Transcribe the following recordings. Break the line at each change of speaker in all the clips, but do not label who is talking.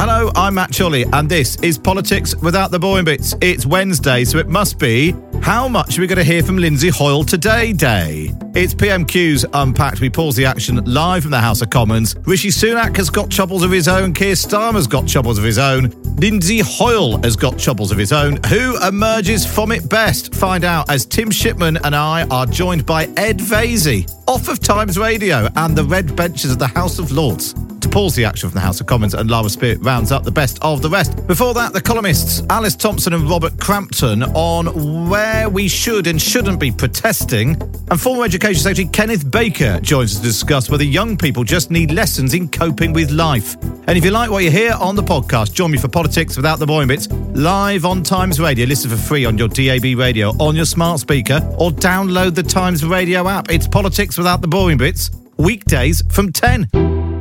Hello, I'm Matt Chorley, and this is Politics Without the Boring Bits. It's Wednesday, so it must be How much are we going to hear from Lindsay Hoyle today day? It's PMQ's Unpacked. We pause the action live from the House of Commons. Rishi Sunak has got troubles of his own. Keir Starmer's got troubles of his own. Lindsay Hoyle has got troubles of his own. Who emerges from it best? Find out as Tim Shipman and I are joined by Ed Vaizey, off of Times Radio and the red benches of the House of Lords pause the action from the House of Commons, and Lara Spirit rounds up the best of the rest. Before that, the columnists Alice Thomson and Robert Crampton on where we should and shouldn't be protesting. And former Education Secretary Kenneth Baker joins us to discuss whether young people just need lessons in coping with life. And if you like what you hear on the podcast, join me for Politics Without the Boring Bits, live on Times Radio. Listen for free on your DAB radio, on your smart speaker, or download the Times Radio app. It's Politics Without the Boring Bits, weekdays from 10.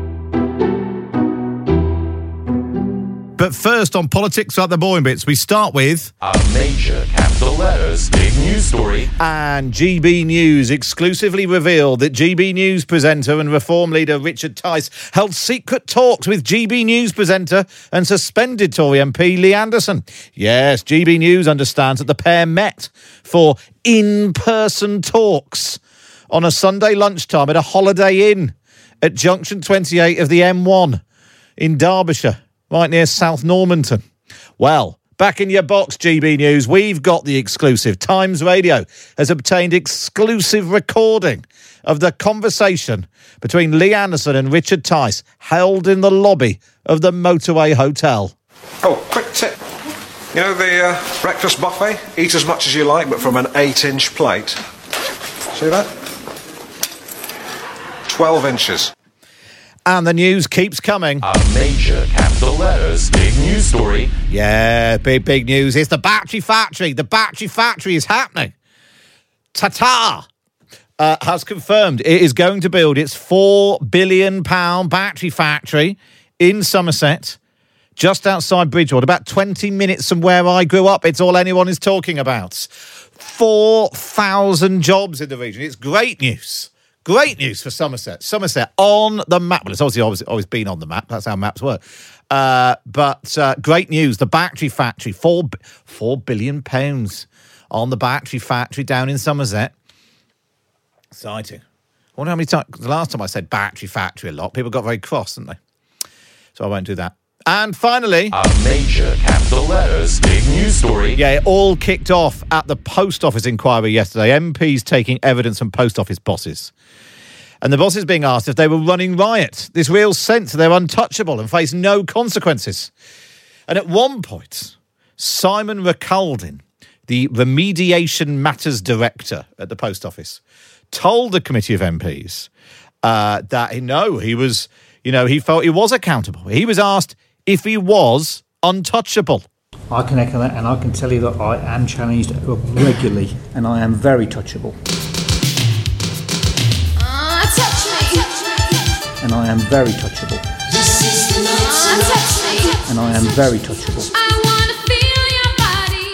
But first, on politics without the boring bits, we start with
A major capital letters big news story.
and GB News exclusively revealed that GB News presenter and Reform leader Richard Tice held secret talks with GB News presenter and suspended Tory MP Lee Anderson. Yes, GB News understands that the pair met for in-person talks on a Sunday lunchtime at a Holiday Inn at Junction 28 of the M1 in Derbyshire, right near South Normanton. Well, back in your box, GB News, we've got the exclusive. Times Radio has obtained exclusive recording of the conversation between Lee Anderson and Richard Tice held in the lobby of the Motorway Hotel.
Oh, quick tip. You know the uh, breakfast buffet? Eat as much as you like, but from an 8 inch plate. See that? 12 inches.
And the news keeps coming.
A major capital letters big news story.
Yeah, big, big news. It's the battery factory. The battery factory is happening. Tata uh, has confirmed it is going to build its £4 billion battery factory in Somerset, just outside Bridgwater, about 20 minutes from where I grew up. It's all anyone is talking about. 4,000 jobs in the region. It's great news. Great news for Somerset. Somerset on the map. Well, it's obviously always, always been on the map. That's how maps work. Uh, but uh, great news. The battery factory, four, four billion pounds on the battery factory down in Somerset. Exciting. I wonder how many times, the last time I said battery factory a lot, people got very cross, didn't they? So I won't do that. And finally,
A major capital letters big news story.
yeah, it all kicked off at the post office inquiry yesterday. MPs taking evidence from post office bosses. And the bosses being asked if they were running riot. This real sense they're untouchable and face no consequences. And at one point, Simon Recaldin, the Remediation Matters Director at the post office, told the committee of MPs uh, that no, he was, you know, he felt he was accountable. He was asked if he was untouchable.
I can echo that, and I can tell you that I am challenged regularly, and I am very touchable, and I am very touchable,
touch me.
and I am very touchable.
I wanna feel your body.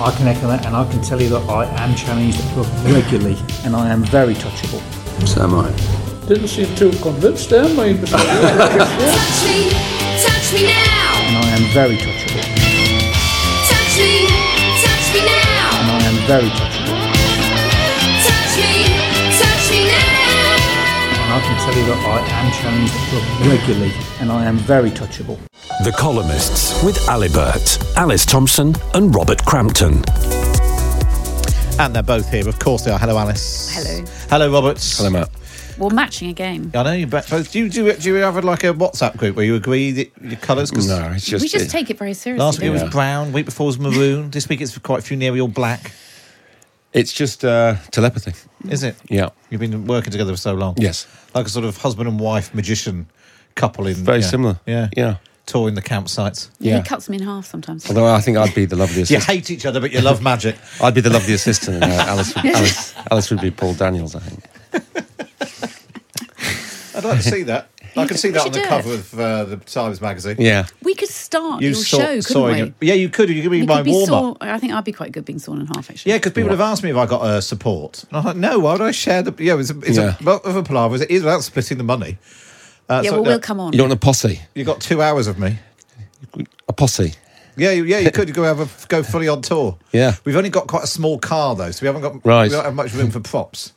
I can echo that, and I can tell you that I am challenged regularly, and I am very touchable.
So am I.
Didn't seem too convinced there, mate. Mr.
Touch me. Touch me now.
And I am very touchable,
Touch me. Touch me now.
and I am very touchable, tell you that I am challenged regularly, and I am very touchable.
The Columnists with Alibert, Alice Thomson, and Robert Crampton.
And they're both here. Of course they are. Hello, Alice.
Hello.
Hello, Robert.
Hello, Matt.
Well, matching a game.
I know you bet both. Do you, do, you, do you have like a WhatsApp group where you agree that your colours? Because
No, it's just.
we just
it-
take it very seriously.
last week it was brown, week before was maroon. this week it's quite funereal black.
It's just uh, telepathy.
Is it?
Yeah.
You've been working together for so long.
Yes.
Like a sort of husband and wife magician couple in.
Very
yeah.
similar.
Yeah.
Yeah.
Touring the campsites.
Yeah,
Yeah.
He cuts me in half sometimes.
Although I think I'd be the lovely
You
assistant.
hate each other, but you love magic.
I'd be the lovely assistant, and uh, Alice, would, Alice, Alice would be Paul Daniels, I think.
I'd like to see that. I can see that on the
do it.
cover of uh, the Times magazine.
Yeah.
we could start
You
your
saw-
show, couldn't
sawing
we?
it- Yeah, you could. You could be
We
my
could be
warm
saw-
up.
I think I'd be quite good being sawn in half, actually.
Yeah, because people have asked me if I got uh, support. And I'm like, no, why would I share the. Yeah, it's a, it's
Yeah.
a lot of a palaver. It is about splitting the money. Uh,
Yeah,
so,
well,
uh,
we'll come on.
You don't want a posse.
You got two hours of me.
A posse.
Yeah, yeah, you could go have a, go fully on tour.
Yeah.
we've only got quite a small car though, so we haven't got
Right.
We don't have much room for props.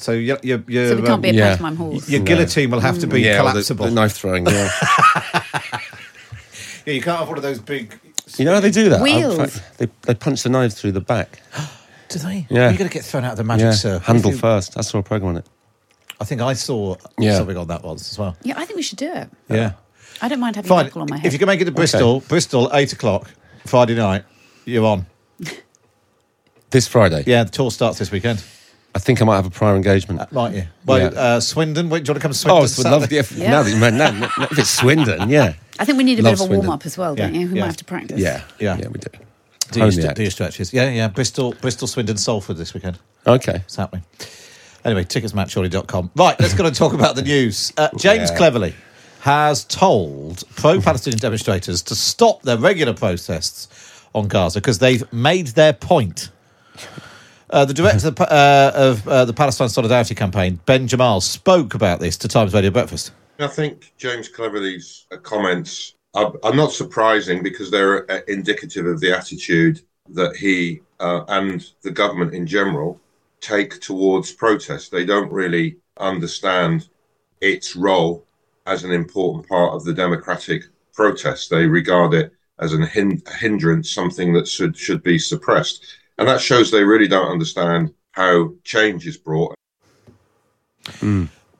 So your your your,
So we can't be a
yeah.
pantomime horse.
your guillotine will have to be
yeah, or the-
collapsible.
The, knife throwing. Yeah.
Yeah, you can't have one of those big.
you know how they do that?
Um,
Wheels. Fact, they they punch the knife through the back.
Do they?
Yeah.
You're going to get thrown out of the magic
yeah.
circle.
Handle
you-
first. I saw a program on it.
I think I saw
Yeah.
something on that once as well.
Yeah, I think we should do it.
Yeah.
I don't mind having
Fine.
buckle on my head.
If you can make it to Bristol, Bristol, eight o'clock, Friday night, you're on.
This Friday.
Yeah, the tour starts this weekend.
I think I might have a prior engagement.
Might you? Well,
Yeah.
uh, Swindon. Wait, do you want to come to Swindon?
Oh, it's would love
Saturday?
if,
Yeah.
now that you meant now, now, if it's Swindon, yeah.
I think we need a
Love
bit of a
Swindon.
warm up as well, don't
Yeah,
you? We
yeah.
might have to practice.
Yeah,
Yeah.
yeah, we do.
Do
Hone
your, st- do your stretches. Yeah, yeah. Bristol, Bristol, Swindon, Salford this weekend.
Okay.
It's happening. Anyway, ticketsmatchshorley.com. Right, let's go and talk about the news. Uh, James
Yeah.
Cleverly has told pro Palestinian demonstrators to stop their regular protests on Gaza because they've made their point. Uh, the director of, the uh, of uh, the Palestine Solidarity Campaign, Ben Jamal, spoke about this to Times Radio Breakfast.
I think James Cleverly's uh, comments are, are not surprising because they're uh, indicative of the attitude that he uh, and the government in general take towards protest. They don't really understand its role as an important part of the democratic protest. They regard it as a hindrance, something that should should be suppressed, and that shows they really don't understand how change is brought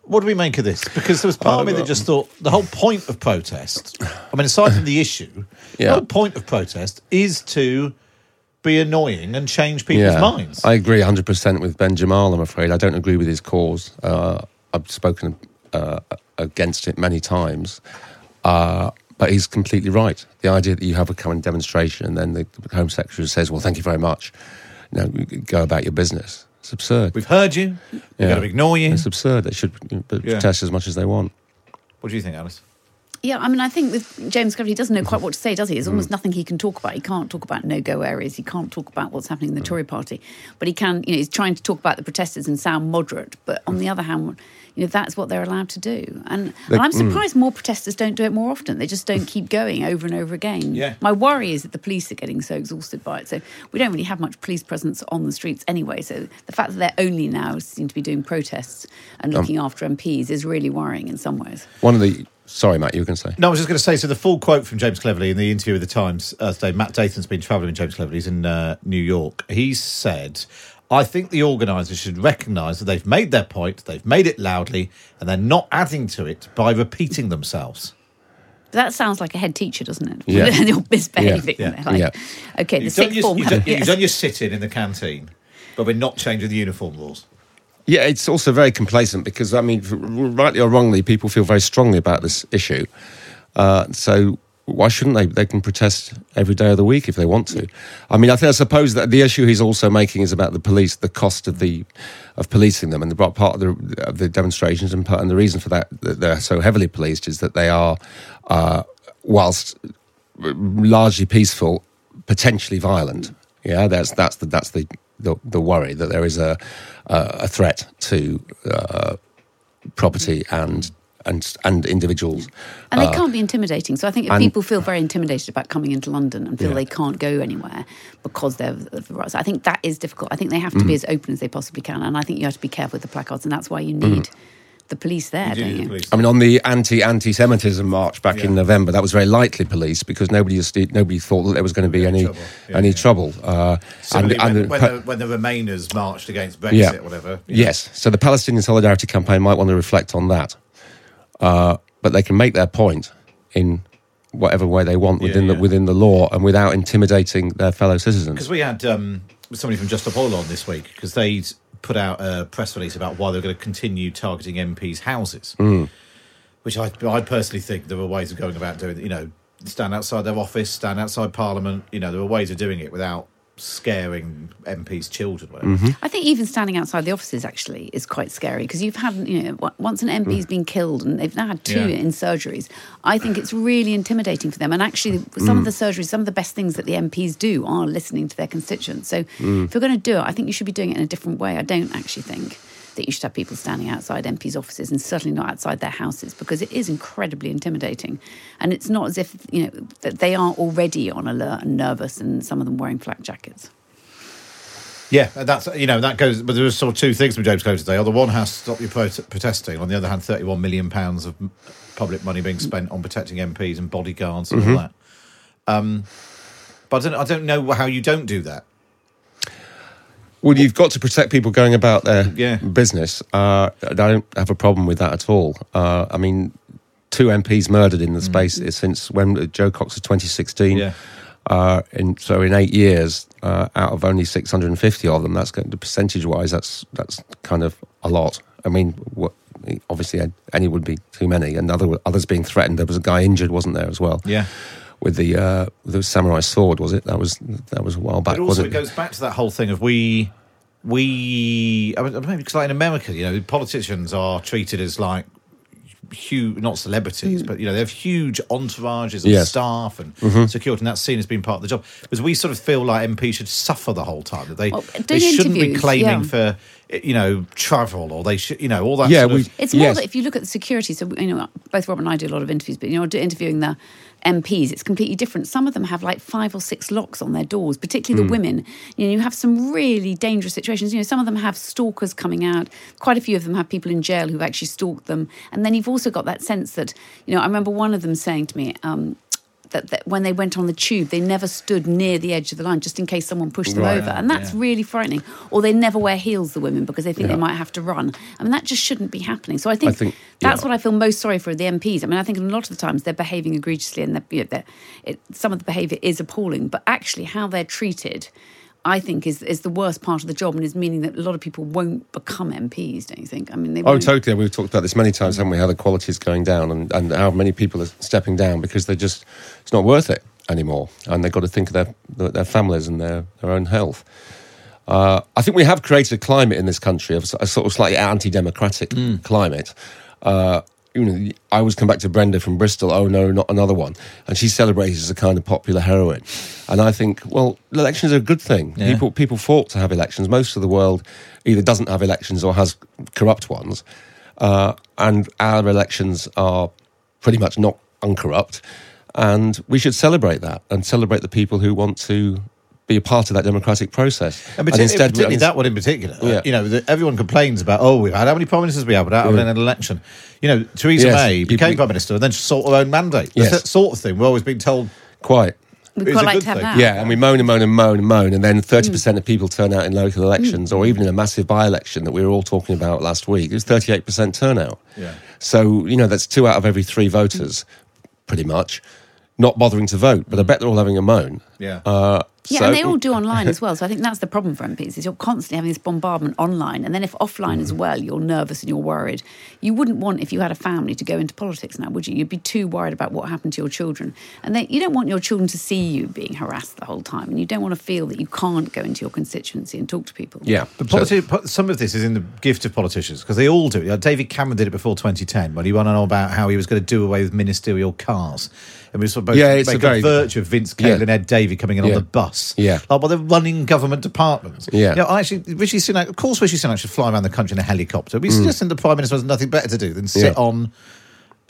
What do we make of this? Because there was part of me that just thought the whole point of protest, I mean, aside from the issue, the whole point of protest is to be annoying and change people's minds.
I agree 100% with Ben Jamal, I'm afraid. I don't agree with his cause. Uh, I've spoken uh, against it many times. Uh, but he's completely right. The idea that you have a current demonstration and then the Home Secretary says, well, thank you very much. You know, go about your business. It's absurd.
We've heard you. We're
Yeah.
going to ignore you.
It's absurd. They should know,
Yeah.
protest as much as they want.
What do you think, Alice?
Yeah, I mean, I think with James Cleverly, he doesn't know quite what to say, does he?
Mm.
There's almost nothing he can talk about. He can't talk about no-go areas. He can't talk about what's happening in
Mm.
the Tory party. But he can, you know, he's trying to talk about the protesters and sound moderate. But on the other hand, you know, that's what they're allowed to do. And,
They-
and I'm
mm.
surprised more protesters don't do it more often. They just don't keep going over and over again.
Yeah.
My worry is that the police are getting so exhausted by it. So we don't really have much police presence on the streets anyway. So the fact that they're only now seem to be doing protests and
Um,
looking after MPs is really worrying in some ways.
One of the. Sorry, Matt, you were going to say.
No, I was just going to say, so the full quote from James Cleverly in the interview with the Times uh, today, Matt Dathan's been travelling with James Cleverly, he's in uh, New York. He said, I think the organisers should recognise that they've made their point, they've made it loudly, and they're not adding to it by repeating themselves.
That sounds like a head teacher, doesn't it?
Yeah.
You're misbehaving.
Yeah,
They're like,
yeah.
Okay, the
You've done,
sixth
your,
form.
you've, done,
yes.
you've done your sit-in in the canteen, but we're not changing the uniform rules.
Yeah, it's also very complacent because, I mean, rightly or wrongly, people feel very strongly about this issue. Uh, so why shouldn't they? They can protest every day of the week if they want to. I mean, I think I suppose that the issue he's also making is about the police, the cost of the of policing them, and the part of the, of the demonstrations, and, part, and the reason for that that they're so heavily policed is that they are, uh, whilst largely peaceful, potentially violent. Yeah, that's that's the that's the the, the worry that there is a a, a threat to uh, property and and and individuals.
And they
Uh,
can't be intimidating. So I think if
and-
people feel very intimidated about coming into London and feel
Yeah.
they can't go anywhere because they're the right, I think that is difficult. I think they have to be
Mhm.
as open as they possibly can, and I think you have to be careful with the placards, and that's why you
Mm.
Need the police there, do not you?
I mean, on the anti anti Semitism march back in November, that was very lightly policed because nobody just, nobody thought that there was going to be any any trouble. Uh,
Similarly, when,
and-
when, the, when the Remainers marched against Brexit
Yeah.
or whatever.
Yes. So the Palestinian Solidarity Campaign might want to reflect on that. Uh, but they can make their point in whatever way they want within the within the law and without intimidating their fellow citizens.
Because we had um, somebody from Just Stop Oil on this week because they'd put out a press release about why they're going to continue targeting MPs' houses,
Mm.
which I, I personally think there are ways of going about doing it. You know, stand outside their office, stand outside Parliament. You know, there are ways of doing it without scaring MPs' children. Whatever.
Mm-hmm.
I think even standing outside the offices actually is quite scary because you've had, you know, once an MP's been killed and they've now had two
Yeah.
in surgeries, I think it's really intimidating for them. And actually, some of
Mm.
the surgeries, some of the best things that the MPs do are listening to their constituents. So
Mm.
if you're going to do it, I think you should be doing it in a different way. I don't actually think that you should have people standing outside MPs' offices and certainly not outside their houses because it is incredibly intimidating. And it's not as if, you know, that they are already on alert and nervous and some of them wearing flak jackets.
Yeah, that's you know that goes. But there are sort of two things from James Clover today. On the one hand, stop your prot- protesting. On the other hand, thirty-one million pounds of public money being spent on protecting MPs and bodyguards and all that. Um, but I don't, I don't know how you don't do that.
Well, you've got to protect people going about their
Yeah.
business. Uh, I don't have a problem with that at all. Uh, I mean, two MPs murdered in the space since when Jo Cox of 2016.
Yeah.
Uh, in, so in eight years, uh, out of only 650 of them, that's going to percentage wise, that's that's kind of a lot. I mean, what, obviously any would be too many, and other others being threatened. There was a guy injured, wasn't there, as well?
Yeah.
With the uh, the samurai sword, was it? That was that was a while back,
But also,
wasn't
it goes back to that whole thing of we, we. I mean, maybe because like in America, you know, politicians are treated as like huge, not celebrities, but you know, they have huge entourages of
Yes.
staff and
Mhm.
security, and that's seen as being part of the job. Because we sort of feel like MP should suffer the whole time that they
Well,
they shouldn't be claiming
yeah.
for you know travel or they should you know all that.
Yeah,
sort of,
It's more
Yes.
that if you look at the security, so you know, both Rob and I do a lot of interviews, but you know, interviewing the MPs, it's completely different. Some of them have like five or six locks on their doors, particularly
Hmm.
the women. You know, you have some really dangerous situations. You know, some of them have stalkers coming out. Quite a few of them have people in jail who've actually stalked them. And then you've also got that sense that, you know, I remember one of them saying to me, um, that, that when they went on the tube, they never stood near the edge of the line just in case someone pushed them
Right.
over. And that's really frightening. Or they never wear heels, the women, because they think
Yeah.
they might have to run. I mean, that just shouldn't be happening. So I think,
I think-
that's
yeah.
what I feel most sorry for the MPs. I mean, I think a lot of the times they're behaving egregiously and they're, you know, they're, it, some of the behaviour is appalling, but actually how they're treated. I think is is the worst part of the job and is meaning that a lot of people won't become MPs. Don't you think? I mean, they
Oh,
won't.
totally. We've talked about this many times, haven't we? How the quality is going down and, and how many people are stepping down because they're just, it's not worth it anymore. And they've got to think of their, their, their families and their, their own health. Uh, I think we have created a climate in this country of a sort of slightly anti-democratic climate. Uh, you know, I always come back to Brenda from Bristol. Oh no, not another one, and she celebrates as a kind of popular heroine. And I think, well, elections are a good thing.
Yeah.
People people fought to have elections. Most of the world either doesn't have elections or has corrupt ones, uh, and our elections are pretty much not uncorrupt. And we should celebrate that and celebrate the people who want to be a part of that democratic process.
And partic- particularly that one in particular. Uh,
Yeah.
you know, the, everyone complains about, oh, we've had how many prime ministers we have without having an election. You know, Theresa
Yes,
May
people-
became prime minister and then she sought her own mandate.
Yes.
That sort of thing. We're always being told
quite.
We'd
it's
quite like to have that.
Yeah, and we moan and moan and moan and moan, and then 30% of people turn out in local elections, or even in a massive by election that we were all talking about last week. It was 38% turnout.
Yeah.
So, you know, that's two out of every three voters, pretty much, not bothering to vote. But I bet they're all having a moan.
Yeah.
Uh,
Yeah,
so-
and they all do online as well. So I think that's the problem for MPs is you're constantly having this bombardment online, and then if offline
Mm.
as well, you're nervous and you're worried. You wouldn't want if you had a family to go into politics now, would you? You'd be too worried about what happened to your children, and they, you don't want your children to see you being harassed the whole time, and you don't want to feel that you can't go into your constituency and talk to people.
Yeah.
But politi- po- some of this is in the gift of politicians because they all do it. You know, David Cameron did it before 2010 when he went on about how he was going to do away with ministerial cars. And we saw both
Yeah, it's a
make
very-
virtue of Vince Cable
Yeah.
and Ed Davey coming in
Yeah.
on the bus.
Yeah.
Like, well, they're running government departments.
Yeah.
You know, I actually, Rishi Sunak, of course, Rishi Sunak should fly around the country in a helicopter.
Mm.
We suggesting the Prime Minister has nothing better to do than sit
Yeah.
on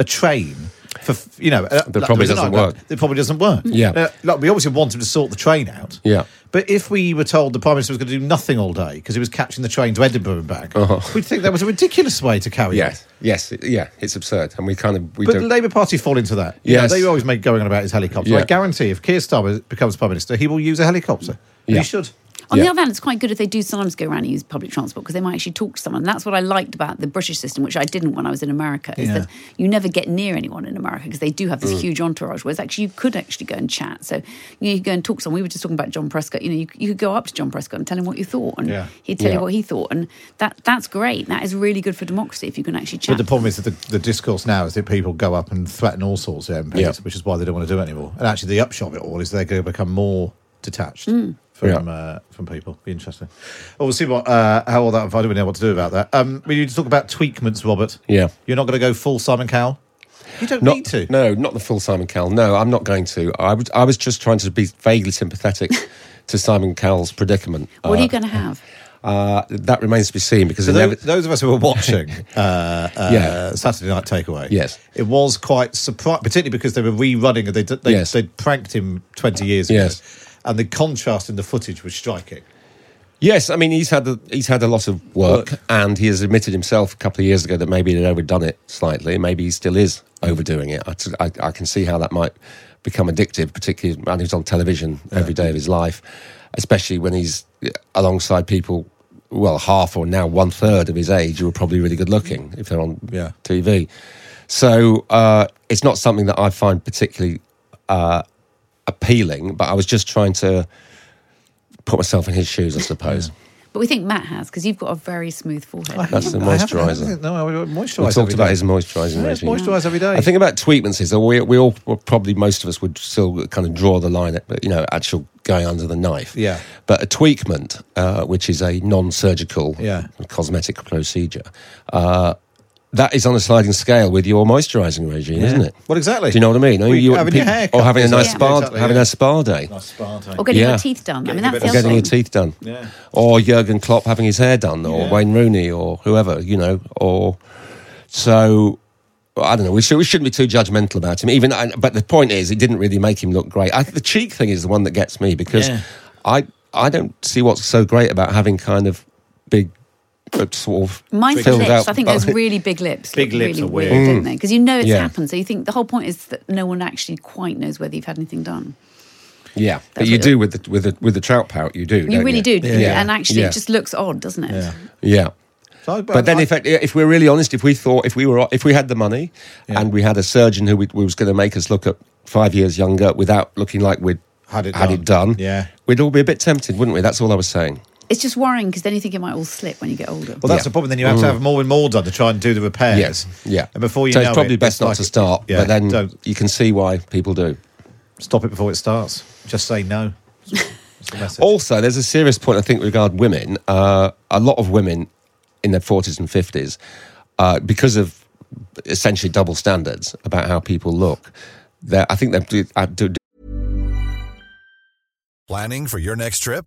a train. For you know, uh,
That
like,
probably doesn't work.
It probably doesn't work.
Yeah.
Uh, like we obviously want him to sort the train out.
Yeah.
But if we were told the Prime Minister was going to do nothing all day because he was catching the train to Edinburgh and back,
Uh-huh.
we'd think that was a ridiculous way to carry
Yes,
it.
yes, Yes, yeah, it's absurd. And we kind of, we
But the
don't.
Labour Party fall into that. You know, they always make going on about his helicopter.
Yeah.
I guarantee if Keir Starmer becomes Prime Minister, he will use a helicopter.
Yeah.
He should.
On
Yeah.
the other hand, it's quite good if they do sometimes go around and use public transport because they might actually talk to someone. That's what I liked about the British system, which I didn't when I was in America, is
Yeah.
that you never get near anyone in America because they do have
Mm.
this huge entourage. Whereas actually you could actually go and chat. So you, know, you could go and talk to someone. We were just talking about John Prescott. You know, you, you could go up to John Prescott and tell him what you thought, and
Yeah.
he'd tell you what he thought, and that that's great. That is really good for democracy if you can actually chat.
But the problem is that the, the discourse now is that people go up and threaten all sorts of MPs, which is why they don't want to do it anymore. And actually, the upshot of it all is they're going to become more detached
Mm.
From
Yeah.
uh, from people. Be interesting. Well, we'll see what uh, how all that. I don't know what to do about that. Um, we need to talk about tweakments, Robert.
Yeah.
You're not going to go full Simon Cowell. You don't
Not,
need to.
No, not the full Simon Cowell. No, I'm not going to. I was, I was just trying to be vaguely sympathetic to Simon Cowell's predicament.
what are
Uh,
you going to have?
Uh, that remains to be seen because
So those,
never,
those of us who were watching uh, uh,
Yeah.
Saturday Night Takeaway,
Yes.
it was quite surprising, particularly because they were rerunning and they they
Yes.
they pranked him twenty years ago,
Yes.
And the contrast in the footage was striking.
Yes, I mean he's had a, he's had a lot of work, and he has admitted himself a couple of years ago that maybe he'd overdone it slightly. Maybe he still is overdoing it. I, t- I- I can see how that might become addictive, particularly when he's on television every day of his life, especially when he's alongside people. Well, half or now one third of his age who are probably really good looking if they're on
Yeah.
TV. So uh, it's not something that I find particularly uh, appealing. But I was just trying to put myself in his shoes, I suppose.
But we think Matt has because you've got a very smooth forehead.
That's the
I haven't- I
moisturiser.
haven't- No, I moisturise.
We talked
every
about
day.
his moisturising
Yeah, moisturise every day.
I think about tweakments is that we, we all, well, probably most of us would still kind of draw the line at, you know, actual going under the knife.
Yeah.
But a tweakment, uh, which is a non surgical
Yeah.
cosmetic procedure, uh, that is on a sliding scale with your moisturising regime, isn't it?
Well, exactly.
Do you know what I mean?
Well,
You-
having your
people-
hair
or having a nice
it?
spa,
Exactly,
having
yeah.
a spa day.
Nice spa day.
Or getting
Yeah.
your teeth done. I mean,
a
that's
bit
the
getting your teeth done.
Yeah.
Or Jurgen Klopp having his hair done, or
Yeah.
Wayne Rooney, or whoever, you know. Or so I don't know. We, should, we shouldn't be too judgmental about him. Even, but the point is, it didn't really make him look great. I, the cheek thing is the one that gets me because
Yeah.
I I don't see what's so great about having kind of big, sort of
Mine's
filled
lips.
out.
I think those really big lips.
Big lips
really
are weird.
weird, don't they? Mm. Because you know it's
Yeah.
happened. So you think the whole point is that no one actually quite knows whether you've had anything done.
yeah, but you do with the with the with the trout pout. You do.
You
don't
really do,
you?
Yeah.
and actually
Yeah.
it just looks odd, doesn't it?
Yeah.
Yeah.
So,
But then,
I-
if if we're really honest, if we thought if we were if we had the money
Yeah.
and we had a surgeon who, we, who was going to make us look at five years younger without looking like we'd
Had it
had
done.
it done,
Yeah.
we'd all be a bit tempted, wouldn't we? That's all I was saying.
It's just worrying because then you think it might all slip when you get older.
Well, that's
Yeah.
the problem. Then you have to have more and more done to try and do the repairs.
Yes, yeah.
And before you
so
know
it's probably
it,
best
it's
not
like-
to start,
Yeah,
but then
don't
you can see why people do.
stop it before it starts. Just say no. The.
Also, there's a serious point I think regarding women. Uh, a lot of women in their 40s and 50s, uh, because of essentially double standards about how people look, they're- I think they're uh, do-
Planning for your next trip?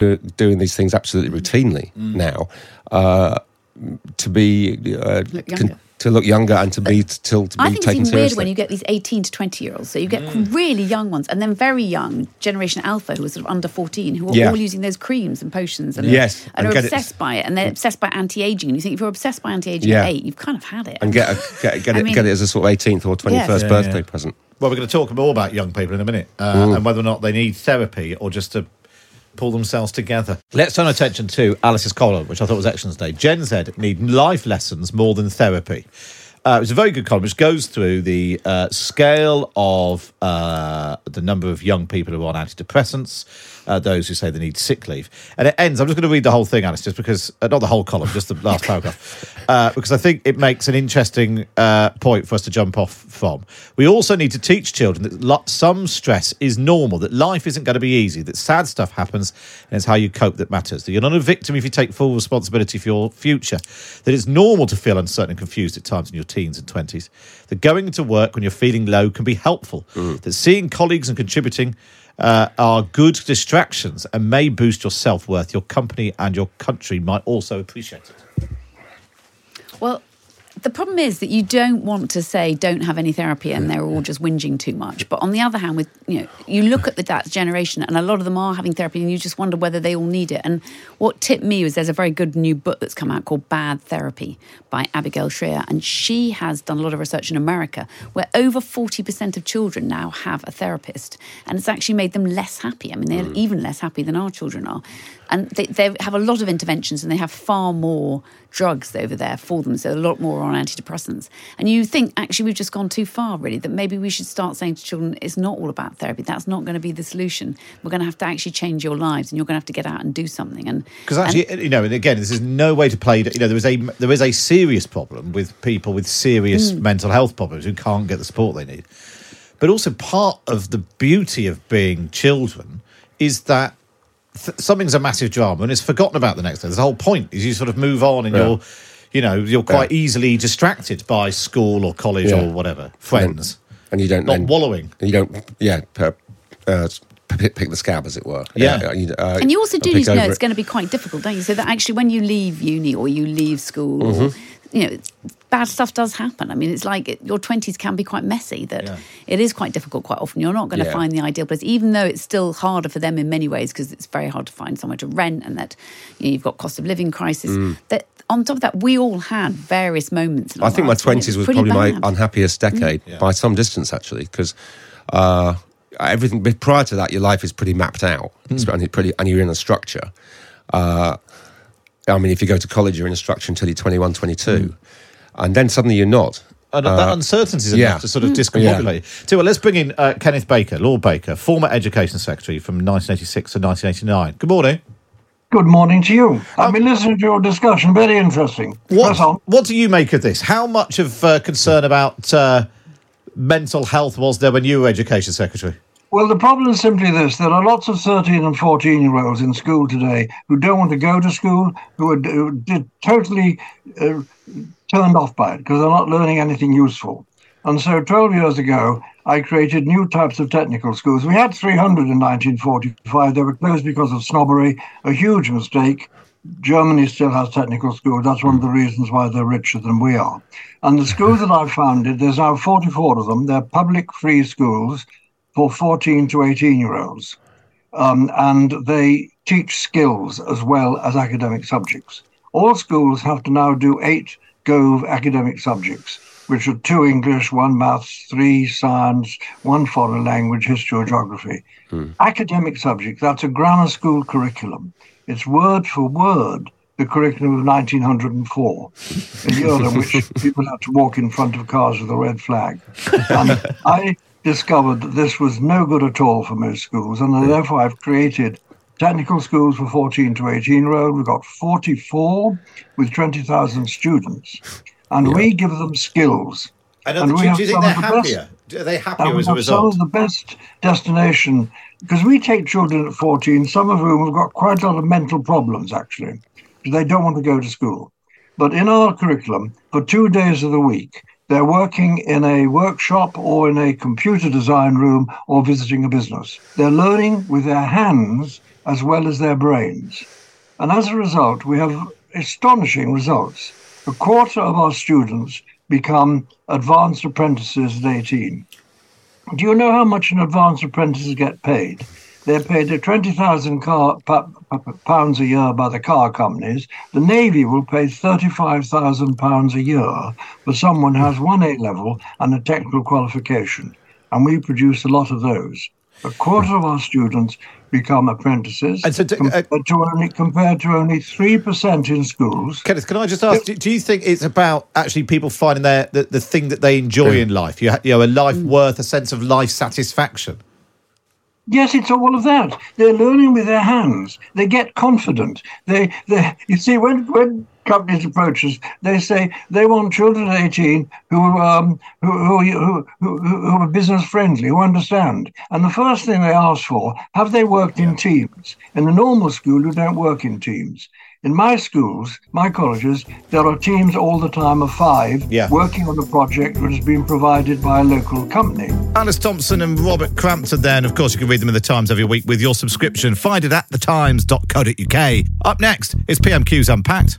Do- doing these things absolutely routinely
Mm.
now uh, to be uh,
Look
con- to look younger and to be still to be
I think it's
taken
even weird when you get these 18 to 20 year olds. So you get
Mm.
really young ones and then very young Generation Alpha who are sort of under 14 who are
Yeah.
all using those creams and potions and,
Yes,
and,
and
are
get it-
obsessed by it. And they're obsessed by anti aging. And you think if you're obsessed by anti aging
Yeah.
at eight, you've kind of had it.
and get a, get, get
I
it
mean-
get it as a sort of 18th or 21st
Yeah,
birthday
yeah.
present.
Well, we're going to talk more about young people in a minute uh, and whether or not they need therapy or just to pull themselves together. Let's turn attention to Alice's column, which I thought was excellent today. Gen Z need life lessons more than therapy. Uh, it was a very good column, which goes through the uh, scale of uh, the number of young people who are on antidepressants, uh, those who say they need sick leave. And it ends, I'm just going to read the whole thing, Alice, just because, uh, not the whole column, just the last paragraph, uh, because I think it makes an interesting uh, point for us to jump off from. We also need to teach children that lo- some stress is normal, that life isn't going to be easy, that sad stuff happens, and it's how you cope that matters. That you're not a victim if you take full responsibility for your future. That it's normal to feel uncertain and confused at times in your teens and 20s. That going to work when you're feeling low can be helpful. That seeing colleagues and contributing uh, are good distractions and may boost your self worth. Your company and your country might also appreciate it.
Well, the problem is that you don't want to say don't have any therapy and they're all just whinging too much. But on the other hand, with you know, you look at the that generation and a lot of them are having therapy and you just wonder whether they all need it. And what tipped me was there's a very good new book that's come out called Bad Therapy by Abigail Shrier. And she has done a lot of research in America where over 40% of children now have a therapist. And it's actually made them less happy. I mean, they're mm. even less happy than our children are. And they, they have a lot of interventions and they have far more drugs over there for them. So a lot more on antidepressants. And you think, actually, we've just gone too far, really, that maybe we should start saying to children, it's not all about therapy. That's not going to be the solution. We're going to have to actually change your lives and you're going to have to get out and do something. And
Because actually, you know, and again, this is no way to play. You know, there is a there is a serious problem with people with serious
Mm.
mental health problems who can't get the support they need. But also, part of the beauty of being children is that th- something's a massive drama and it's forgotten about the next day. There's the whole point is you sort of move on and
Yeah.
you're, you know, you're quite easily distracted by school or college
Yeah.
or whatever, friends,
and you don't
not
then-
wallowing.
And you don't, yeah, per, uh, pick, pick the scab, as it were.
Yeah.
you, uh,
and you also do need to know it's
it.
going to be quite difficult, don't you? So that actually, when you leave uni or you leave school, or,
Mhm.
You know, bad stuff does happen. I mean, it's like it, your twenties can be quite messy. That
Yeah.
it is quite difficult. Quite often, you're not going to
Yeah.
find the ideal place, even though it's still harder for them in many ways because it's very hard to find somewhere to rent, and that you know, you've got cost of living crisis.
Mm.
That on top of that, we all had various moments.
I think my
lives when it
twenties was
pretty
probably my
bad. Mm.
unhappiest decade by some distance, actually, because uh, everything prior to that, your life is pretty mapped out. It's and, pretty, and you're in a structure. Uh, I mean, if you go to college, you're in a structure until you're 21, 22, and then suddenly you're not.
And
Uh,
that uncertainty is
yeah.
enough to sort of
Mm.
discombobulate. Tell you what, let's bring in uh, Kenneth Baker, Lord Baker, former Education Secretary from 1986 to 1989. Good morning.
Good morning to you. I've been listening to your discussion. Very interesting.
What, what do you make of this? How much of uh, concern about uh, mental health was there when you were Education Secretary?
Well, the problem is simply this there are lots of 13 and 14 year olds in school today who don't want to go to school, who are who did totally uh, turned off by it because they're not learning anything useful. And so 12 years ago, I created new types of technical schools. We had 300 in 1945. They were closed because of snobbery, a huge mistake. Germany still has technical schools. That's one of the reasons why they're richer than we are. And the schools that I've founded, there's now 44 of them. They're public free schools for 14 to 18 year olds. Um, and they teach skills as well as academic subjects. All schools have to now do eight Gove academic subjects, which are two English, one maths, three science, one foreign language, history or geography. Academic subjects, that's a grammar school curriculum. It's word for word the curriculum of 1904, a year in which people had to walk in front of cars with a red flag. And I discovered that this was no good at all for most schools, and therefore I've created technical schools for 14 to 18 year old. We've got 44 with 20,000 students, and we give them skills.
And are the- do,
we have
do you think
some
they're
of the best-
happier? Are they
and
happier
we
as a
have some of the best destination because we take children at 14, some of whom have got quite a lot of mental problems actually, because they don't want to go to school. But in our curriculum, for two days of the week, they're working in a workshop or in a computer design room or visiting a business. They're learning with their hands as well as their brains. And as a result, we have astonishing results. A quarter of our students become advanced apprentices at 18. Do you know how much an advanced apprentice get paid? They're paid at 20,000 car, pa- pa- pounds a year by the car companies. The Navy will pay 35,000 pounds a year for someone who has one A level and a technical qualification. And we produce a lot of those. A quarter of our students become apprentices
And so to- uh,
compared, to only, compared to only 3% in schools.
Kenneth, can I just ask, do, do you think it's about actually people finding their, the, the thing that they enjoy in life? You, you know, a life worth, a sense of life satisfaction?
Yes, it's all of that. They're learning with their hands. They get confident. They, they. You see, when when companies approach us, they say they want children at eighteen who um who who who, who, are business friendly, who understand. And the first thing they ask for: Have they worked in teams? In the normal school, you don't work in teams. In my schools, my colleges, there are teams all the time of five
Yeah.
working on a project which has been provided by a local company.
Alice Thomson and Robert Crampton there. And of course, you can read them in the Times every week with your subscription. Find it at thetimes.co.uk. Up next is PMQ's Unpacked.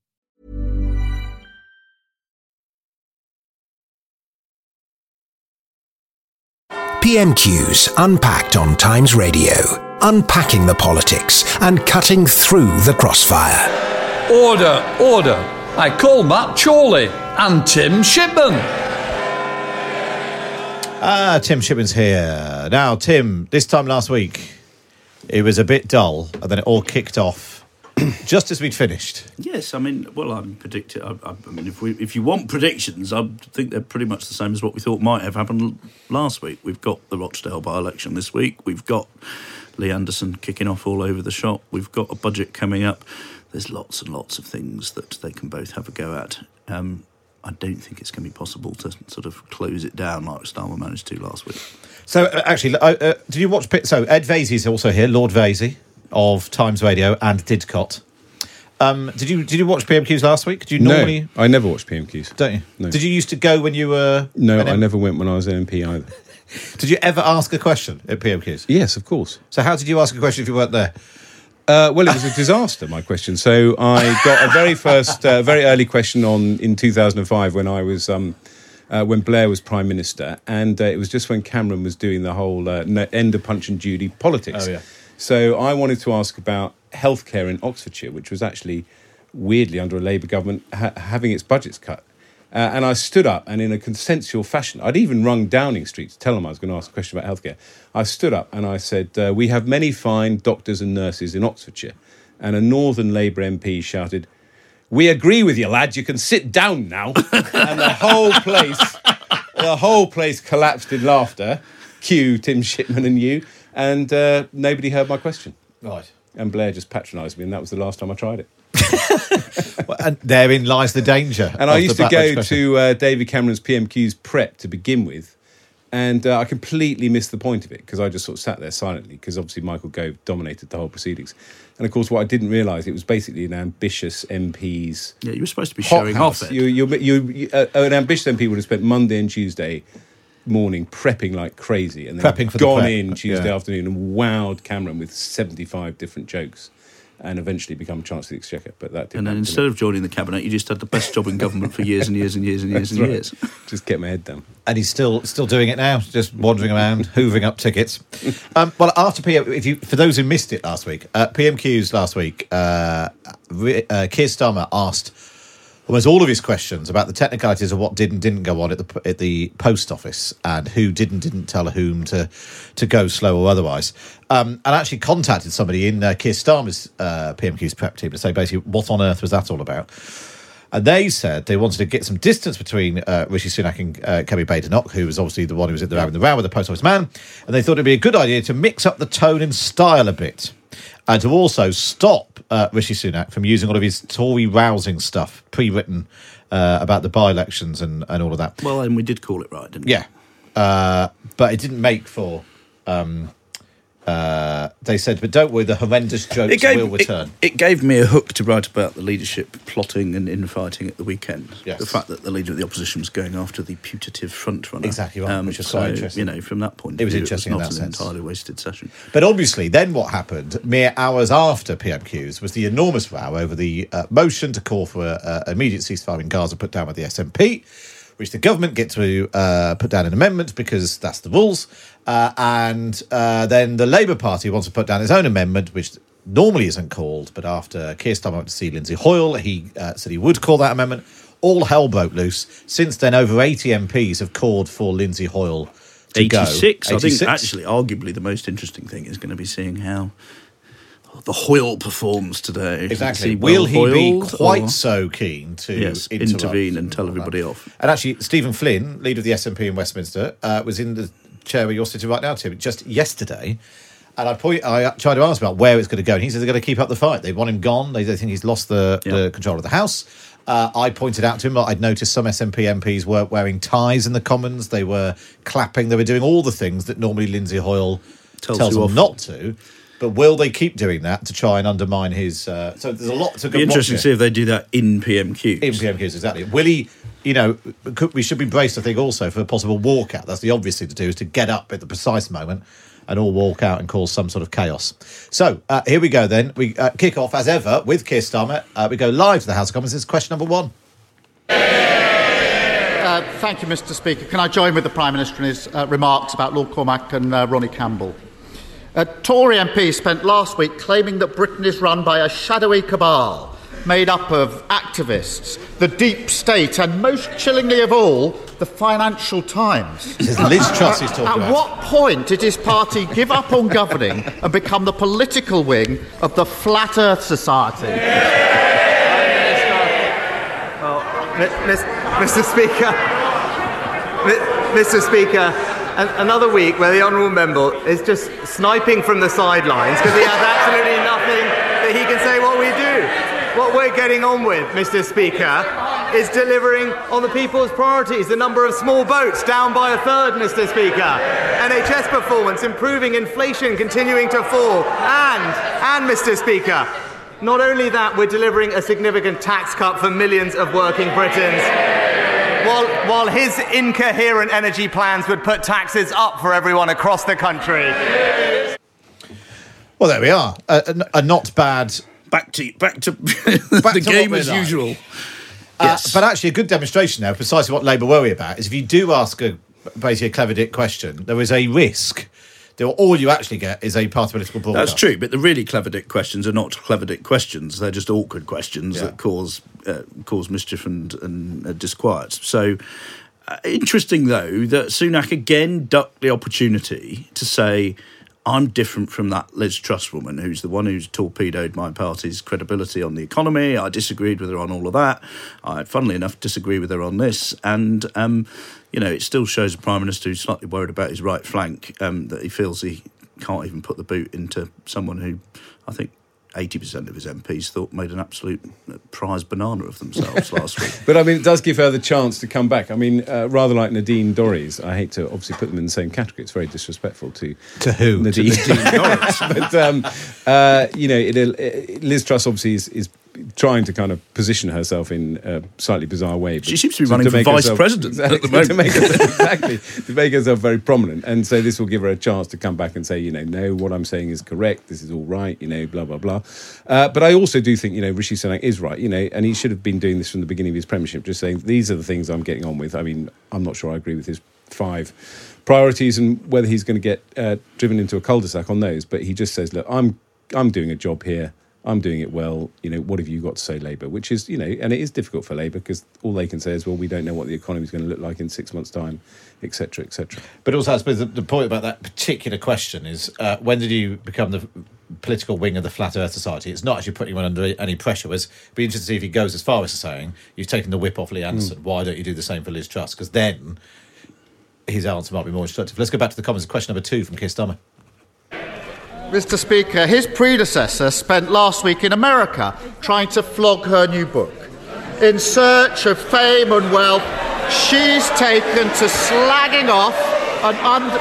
PMQs unpacked on Times Radio, unpacking the politics and cutting through the crossfire.
Order, order. I call Matt Chorley and Tim Shipman.
Ah, Tim Shipman's here. Now, Tim, this time last week, it was a bit dull, and then it all kicked off just as we'd finished.
Yes, I mean, well, I'm predicting. I, I, mean, if we, if you want predictions, I think they're pretty much the same as what we thought might have happened last week. We've got the Rochdale by-election this week. We've got Lee Anderson kicking off all over the shop. We've got a budget coming up. There's lots and lots of things that they can both have a go at. Um, I don't think it's going to be possible to sort of close it down like Starmer managed to last week.
So, uh, actually, uh, uh, did you watch? So, Ed Vaizey's also here, Lord Vaizey of Times Radio and Didcot. Um, did you did you watch PMQs last week? Do you normally?
No, I never watch PMQs.
Don't you?
No.
Did you used to go when you were?
No, I
M-
never went when I was an MP either.
Did you ever ask a question at PMQs?
Yes, of course.
So, how did you ask a question if you weren't there?
Uh, well, it was a disaster. My question. So I got a very first, uh, very early question on in 2005 when I was um, uh, when Blair was prime minister, and uh, it was just when Cameron was doing the whole uh, end of Punch and Judy politics.
Oh, yeah.
So I wanted to ask about healthcare in Oxfordshire, which was actually weirdly under a Labour government ha- having its budgets cut. Uh, and I stood up and in a consensual fashion, I'd even rung Downing Street to tell them I was going to ask a question about healthcare. I stood up and I said, uh, We have many fine doctors and nurses in Oxfordshire. And a Northern Labour MP shouted, We agree with you, lad. You can sit down now. and the whole place, the whole place collapsed in laughter. Cue Tim Shipman and you. And uh, nobody heard my question.
Right.
And Blair just patronised me, and that was the last time I tried it.
Well, and therein lies the danger.
And I used to go
backlash question.
to uh, David Cameron's PMQ's prep to begin with, and uh, I completely missed the point of it because I just sort of sat there silently because obviously Michael Gove dominated the whole proceedings. And of course, what I didn't realise it was basically an ambitious MP's.
Yeah, you were supposed to be showing
house.
off it.
You, you, you, you, uh, an ambitious MP would have spent Monday and Tuesday morning prepping like crazy, and then
Prepping for
gone
prep,
in Tuesday
yeah.
afternoon and wowed Cameron with seventy-five different jokes, and eventually become Chancellor of the Exchequer. But that didn't
And then
happen
instead of joining the cabinet, you just had the best job in government for years and years and years and years
That's
and
right.
years.
Just get my head down.
and he's still still doing it now, just wandering around, hoovering up tickets. Um, well, after PM, if you for those who missed it last week, uh, PMQs last week, uh, Re- uh, Keir Starmer asked almost all of his questions about the technicalities of what did and didn't go on at the at the post office and who did and didn't tell whom to to go slow or otherwise. Um, and actually contacted somebody in uh, Keir Starmer's uh, PMQ's prep team to say basically what on earth was that all about. And they said they wanted to get some distance between uh, Rishi Sunak and uh, Kemi Badenoch, who was obviously the one who was in the row in the row with the post office man. And they thought it'd be a good idea to mix up the tone and style a bit. And to also stop uh, Rishi Sunak from using all of his Tory rousing stuff pre written uh, about the by elections and, and all of that.
Well, and we did call it right, didn't we?
Yeah. Uh, but it didn't make for. Um, uh, they said, but don't worry, the horrendous jokes will return.
It, it gave me a hook to write about the leadership plotting and infighting at the weekend.
Yes.
The fact that the leader of the opposition was going after the putative frontrunner.
Exactly right, which was quite
so,
interesting.
You know, from that point
It was
view,
interesting
it was
that
not an
sense.
entirely wasted session.
But obviously, then what happened mere hours after PMQs was the enormous row over the uh, motion to call for a, a immediate ceasefire in Gaza put down by the SNP, which the government get to uh, put down an amendment because that's the rules. Uh, and uh, then the Labour Party wants to put down its own amendment, which normally isn't called. But after Keir Starmer went to see Lindsay Hoyle, he uh, said he would call that amendment. All hell broke loose. Since then, over 80 MPs have called for Lindsay Hoyle to go.
86. I think actually, arguably, the most interesting thing is going to be seeing how the Hoyle performs today.
Exactly. Will he be quite
or-
so keen to
yes, intervene and tell everybody off?
And actually, Stephen Flynn, leader of the SNP in Westminster, uh, was in the chair where you're sitting right now, Tim, just yesterday. And I point, I tried to ask about where it's going to go, and he says they're going to keep up the fight. They want him gone. They, they think he's lost the, the control of the house. Uh, I pointed out to him that I'd noticed some SNP MPs were wearing ties in the Commons. They were clapping. They were doing all the things that normally Lindsay Hoyle
Tells
tells,
you
them
off.
not to. But will they keep doing that to try and undermine his? Uh, so there's a lot to
be
go
interesting to see if they do that in PMQ.
In PMQs, exactly. Will he, you know, could, we should be braced, I think, also for a possible walkout. That's the obvious thing to do, is to get up at the precise moment and all walk out and cause some sort of chaos. So uh, here we go then. We uh, kick off, as ever, with Keir Starmer. Uh, we go live to the House of Commons. This is question number one.
Uh, thank you, Mr. Speaker. Can I join with the Prime Minister in his uh, remarks about Lord Cormack and uh, Ronnie Campbell? A Tory MP spent last week claiming that Britain is run by a shadowy cabal made up of activists, the deep state, and most chillingly of all, the Financial Times.
This is Liz Truss he's talking
At
about.
what point did his party give up on governing and become the political wing of the Flat Earth Society?
Mi- Mis- Mr. Speaker, Mr. Speaker, an- another week where the honourable member is just sniping from the sidelines because he has absolutely nothing that he can say what we do. What we're getting on with, Mr. Speaker, is delivering on the people's priorities. The number of small boats down by a third, Mr. Speaker. NHS performance, improving inflation continuing to fall. And, and Mr. Speaker, not only that, we're delivering a significant tax cut for millions of working Britons. While, while his incoherent energy plans would put taxes up for everyone across the country.
Well, there we are. A, a, a not bad.
Back to back to
back
the
to
game as
like.
usual.
Uh, but actually, a good demonstration now, precisely what Labour worry about, is if you do ask a basically a clever dick question, there is a risk that all you actually get is a party political broadcast.
That's true, but the really clever dick questions are not clever dick questions. They're just awkward questions
Yeah.
that cause uh, cause mischief and, and uh, disquiet. So uh, interesting though that Sunak again ducked the opportunity to say. I'm different from that Liz Truss woman, who's the one who's torpedoed my party's credibility on the economy. I disagreed with her on all of that. I, funnily enough, disagree with her on this. And, um, you know, it still shows a Prime Minister who's slightly worried about his right flank um, that he feels he can't even put the boot into someone who I think 80% of his MPs thought made an absolute uh, prize banana of themselves last week.
But I mean, it does give her the chance to come back. I mean, uh, rather like Nadine Dorries, I hate to obviously put them in the same category. It's very disrespectful to
To who?
Nadine,
To Nadine
Dorries. but um, uh, you know, it, it, Liz Truss obviously is, is trying to kind of position herself in a slightly bizarre way.
She seems to be running for
make
vice
herself-
president at the
exactly,
moment.
To make herself, exactly to make herself very prominent, and so this will give her a chance to come back and say, you know, no, what I'm saying is correct. This is all right. You know, blah blah blah. Uh, but I also do think you know Rishi Sunak is right. You know, and he should have been doing this from the beginning of his premiership, just saying these are the things I'm getting on with. I mean, I'm not sure I agree with his five priorities and whether he's going to get uh, driven into a cul-de-sac on those. But he just says, look, I'm I'm doing a job here. I'm doing it well. You know, what have you got to say, Labour? Which is, you know, and it is difficult for Labour because all they can say is, well, we don't know what the economy is going to look like in six months' time, etc., etc.
But also, I suppose the, the point about that particular question is uh, when did you become the political wing of the Flat Earth Society? It's not actually putting him under any pressure. It was be interested to see if he goes as far as saying, you've taken the whip off Lee Anderson.
Hmm.
Why don't you do the same for Liz Truss? Because then his answer might be more instructive. Let's go back to the Commons. Question number two from Keir Starmer.
Mr. Speaker, his predecessor spent last week in America trying to flog her new book. In search of fame and wealth, she's taken to slagging off an under.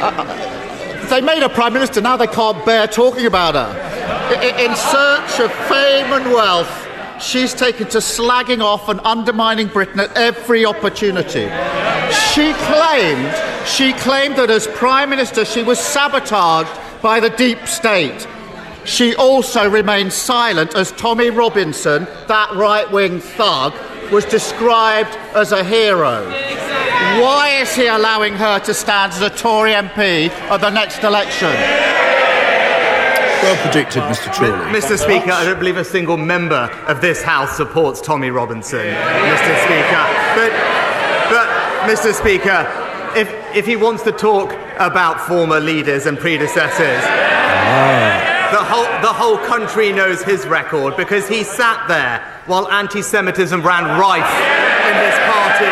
Uh, they made her Prime Minister, now they can't bear talking about her. In search of fame and wealth, she's taken to slagging off and undermining Britain at every opportunity. She claimed, she claimed that as Prime Minister she was sabotaged by the deep state. She also remained silent as Tommy Robinson, that right wing thug, was described as a hero. Why is he allowing her to stand as a Tory MP at the next election?
Well predicted, Mr. Chorley.
Mr. Speaker, I don't believe a single member of this House supports Tommy Robinson, Mr. Speaker. But, but Mr. Speaker, if, if he wants to talk about former leaders and predecessors, ah. the, whole, the whole country knows his record because he sat there while anti Semitism ran rife in this party.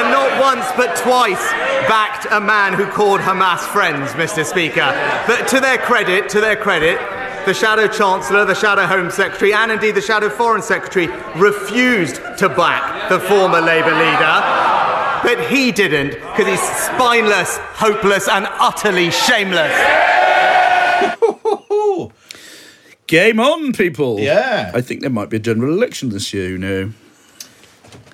and not once but twice backed a man who called Hamas friends, Mr. Speaker. But to their credit, to their credit, the Shadow Chancellor, the Shadow Home Secretary, and indeed the Shadow Foreign Secretary refused to back the former Labour leader. But he didn't, because he's spineless, hopeless, and utterly shameless.
Game on, people.
Yeah.
I think there might be a general election this year, you know.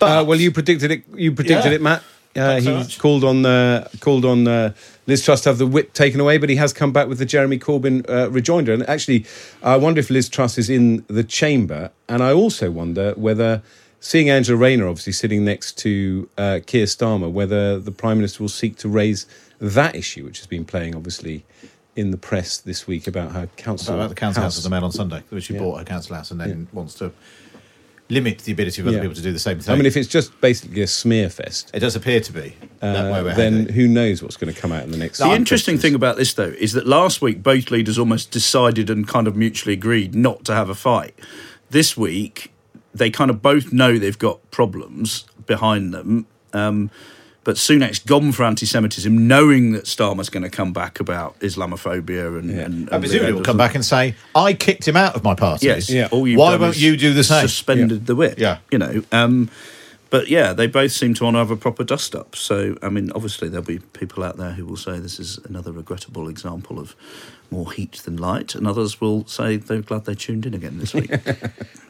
uh, well, you predicted it. You predicted
Yeah.
it, Matt. Uh, he
much.
called on uh, called on uh, Liz Truss to have the whip taken away, but he has come back with the Jeremy Corbyn uh, rejoinder. And actually, I wonder if Liz Truss is in the chamber, and I also wonder whether. Seeing Angela Rayner obviously sitting next to uh, Keir Starmer, whether the Prime Minister will seek to raise that issue, which has been playing obviously in the press this week about her council.
about the council house
house.
of the Mail on Sunday, which she
Yeah.
bought her council house and then wants to limit the ability of other
Yeah.
people to do the same thing.
I mean, if it's just basically a smear fest,
it does appear to be. that way
uh,
we're
then
heading.
who knows what's going to come out in the next?
The interesting thing about this, though, is that last week both leaders almost decided and kind of mutually agreed not to have a fight. This week, they kind of both know they've got problems behind them. Um, but Sunak's gone for anti-Semitism, knowing that Starmer's going to come back about Islamophobia and, and,
I presumably will come back and say, "I kicked him out of my party."
Yes. All you've
Why won't you do the same?
Suspended the whip.
Yeah.
You know. Um, but yeah, they both seem to want to have a proper dust up. So I mean, obviously there'll be people out there who will say this is another regrettable example of more heat than light, and others will say they're glad they tuned in again this week.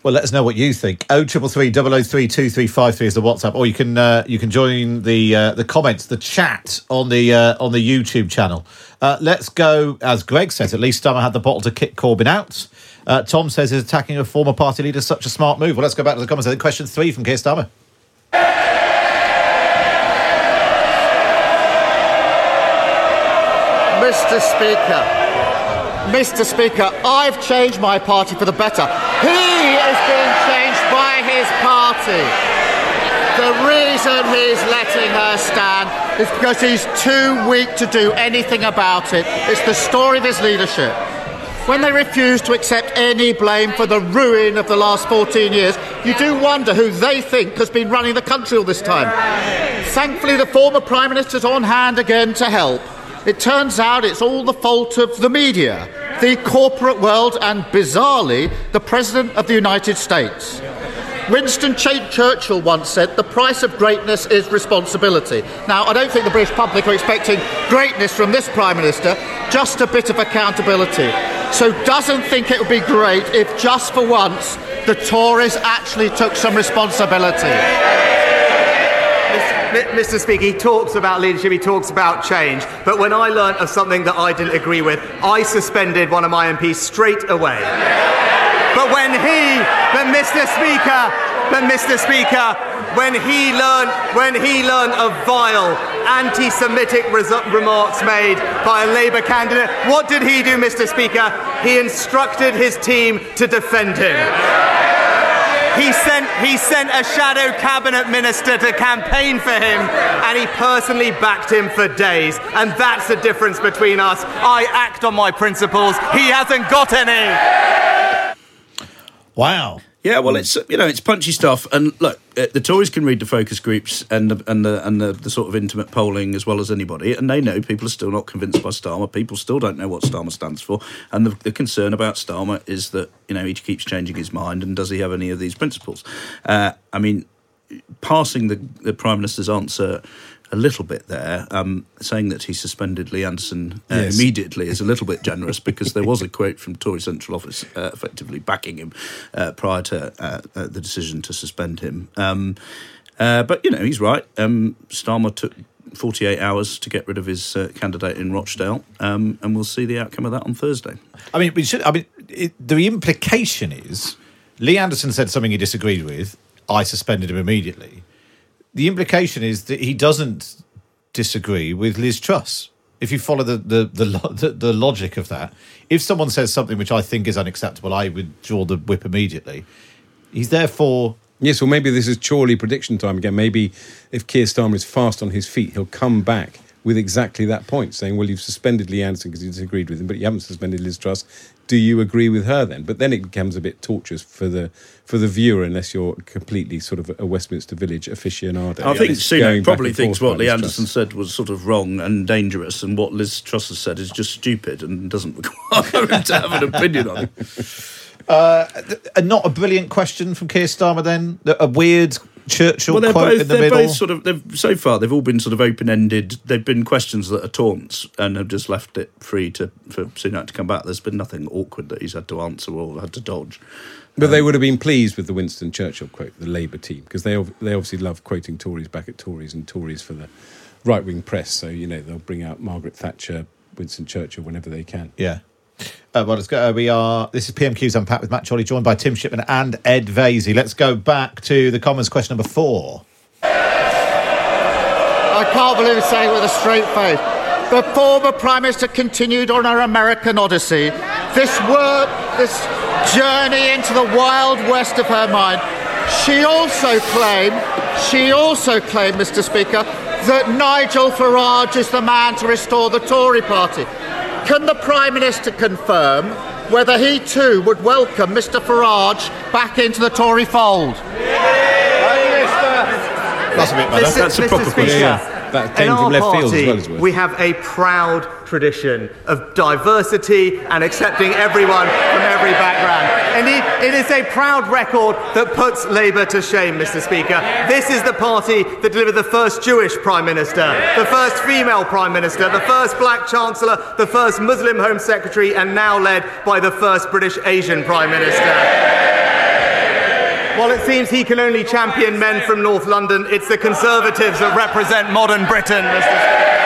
Well, let us know what you think. Oh triple three double oh three two three five three is the WhatsApp, or you can uh, you can join the uh, the comments, the chat on the uh, on the YouTube channel. Uh, let's go, as Greg says. At least Starmer had the bottle to kick Corbyn out. Uh, Tom says, "Is attacking a former party leader such a smart move?" Well, let's go back to the comments. I think question three from Keir Starmer.
Mr. Speaker, Mr. Speaker, I've changed my party for the better. He is being changed by his party. The reason he's letting her stand is because he's too weak to do anything about it. It's the story of his leadership. When they refuse to accept any blame for the ruin of the last 14 years, you do wonder who they think has been running the country all this time. Thankfully, the former Prime Minister's on hand again to help. It turns out it's all the fault of the media, the corporate world, and bizarrely, the President of the United States. Winston Churchill once said, The price of greatness is responsibility. Now, I don't think the British public are expecting greatness from this Prime Minister, just a bit of accountability. So, doesn't think it would be great if just for once the Tories actually took some responsibility.
Mr. Speaker, he talks about leadership, he talks about change, but when I learnt of something that I didn't agree with, I suspended one of my MPs straight away. But when he, but Mr. Speaker, but Mr. Speaker, when he learned, when he learned of vile anti-Semitic remarks made by a Labour candidate, what did he do, Mr. Speaker? He instructed his team to defend him. He sent, he sent a shadow cabinet minister to campaign for him, and he personally backed him for days. And that's the difference between us. I act on my principles, he hasn't got any.
Wow.
Yeah, well, it's you know it's punchy stuff, and look, uh, the Tories can read the focus groups and the, and the and the, the sort of intimate polling as well as anybody, and they know people are still not convinced by Starmer. People still don't know what Starmer stands for, and the, the concern about Starmer is that you know he keeps changing his mind, and does he have any of these principles? Uh, I mean, passing the, the Prime Minister's answer a little bit there, um, saying that he suspended Lee Anderson uh,
Yes.
immediately is a little bit generous because there was a quote from Tory Central Office uh, effectively backing him uh, prior to uh, uh, the decision to suspend him. Um, uh, but, you know, he's right. Um, Starmer took 48 hours to get rid of his uh, candidate in Rochdale, um, and we'll see the outcome of that on Thursday.
I mean, we should. I mean, it, the implication is Lee Anderson said something he disagreed with. I suspended him immediately. The implication is that he doesn't disagree with Liz Truss. If you follow the the, the the the logic of that, if someone says something which I think is unacceptable, I would draw the whip immediately. He's therefore
Yes, well, maybe this is Chorley prediction time again. Maybe if Keir Starmer is fast on his feet, he'll come back with exactly that point, saying, "Well, you've suspended Lee Anderson because you disagreed with him, but you haven't suspended Liz Truss. Do you agree with her then?" But then it becomes a bit torturous for the for the viewer unless you're completely sort of a Westminster Village aficionado.
I think
It's
Sunak probably thinks what
about
Lee Anderson said was sort of wrong and dangerous, and what Liz Truss has said is just stupid and doesn't require him to have an opinion on it.
Uh, th- uh, not a brilliant question from Keir Starmer then. A weird Churchill
Well, they're
quote
both
in the
they're
middle.
both sort of they've so far they've all been sort of open ended. They've been questions that are taunts and have just left it free to for Sunak to come back. There's been nothing awkward that he's had to answer or had to dodge.
But they um, would have been pleased with the Winston Churchill quote, the Labour team, because they they obviously love quoting Tories back at Tories and Tories for the right wing press. So you know they'll bring out Margaret Thatcher, Winston Churchill whenever they can.
Yeah. Uh, well, let's go. Uh, we are. This is PMQ's Unpacked with Matt Chorley, joined by Tim Shipman and Ed Vaizey. Let's go back to the Commons question number four.
I can't believe it's saying it with a straight face. The former Prime Minister continued on her American odyssey. This work, this journey into the wild west of her mind. She also claimed, she also claimed, Mr. Speaker, that Nigel Farage is the man to restore the Tory party. Can the Prime Minister confirm whether he too would welcome Mr. Farage back into the Tory fold?
That's a bit
better. Mr. That's a proper question.
Yeah, that came from left field as well as well.
we have a proud tradition of diversity and accepting everyone from every background. Indeed, it is a proud record that puts Labour to shame, Mr. Speaker. This is the party that delivered the first Jewish Prime Minister, the first female Prime Minister, the first black Chancellor, the first Muslim Home Secretary, and now led by the first British Asian Prime Minister. While it seems he can only champion men from North London, it's the Conservatives that represent modern Britain, Mr.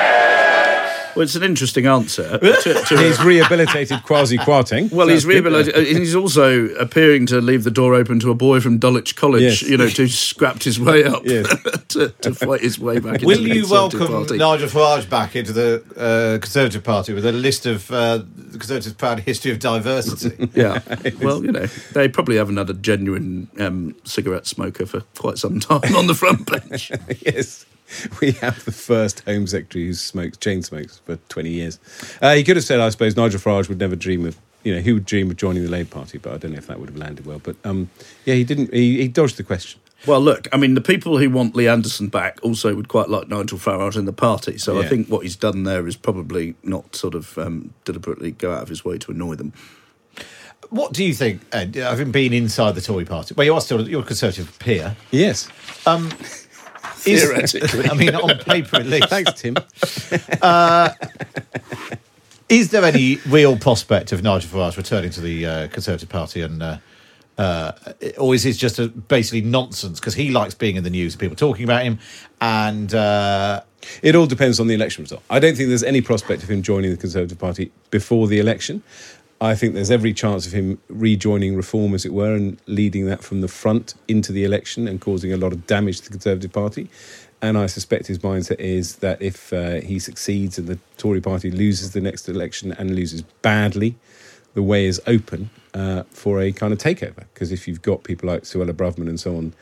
Well, it's an interesting answer. to- to-
He's rehabilitated Kwasi Kwarteng.
Well, he's rehabilitated. He's also appearing to leave the door open to a boy from Dulwich College,
Yes.
you know, to scrapped his way up to, to fight his way back.
Will
into
you
Conservative
welcome
Party.
Nigel Farage back into the uh, Conservative Party with a list of uh, the Conservatives' proud history of diversity?
Yeah. Well, you know, they probably haven't had a genuine um, cigarette smoker for quite some time on the front bench.
yes. We have the first Home Secretary who smokes chain smokes for 20 years. Uh, he could have said, I suppose, Nigel Farage would never dream of, you know, he would dream of joining the Labour Party, but I don't know if that would have landed well. But um, yeah, he didn't, he, he dodged the question.
Well, look, I mean, the people who want Lee Anderson back also would quite like Nigel Farage in the party. So I think what he's done there is probably not sort of um, deliberately go out of his way to annoy them.
What do you think, Ed, having been inside the Tory party? Well, you are still you're a Conservative peer.
Yes.
Um, is-
Theoretically.
I mean, on paper at least.
Thanks, Tim.
Uh, is there any real prospect of Nigel Farage returning to the uh, Conservative Party and? Uh, uh, or is it just a, basically nonsense because he likes being in the news, people talking about him, and uh,
It all depends on the election result. I don't think there's any prospect of him joining the Conservative Party before the election. I think there's every chance of him rejoining Reform, as it were, and leading that from the front into the election and causing a lot of damage to the Conservative Party. And I suspect his mindset is that if uh, he succeeds and the Tory party loses the next election and loses badly, the way is open uh, for a kind of takeover. Because if you've got people like Suella Braverman and so on,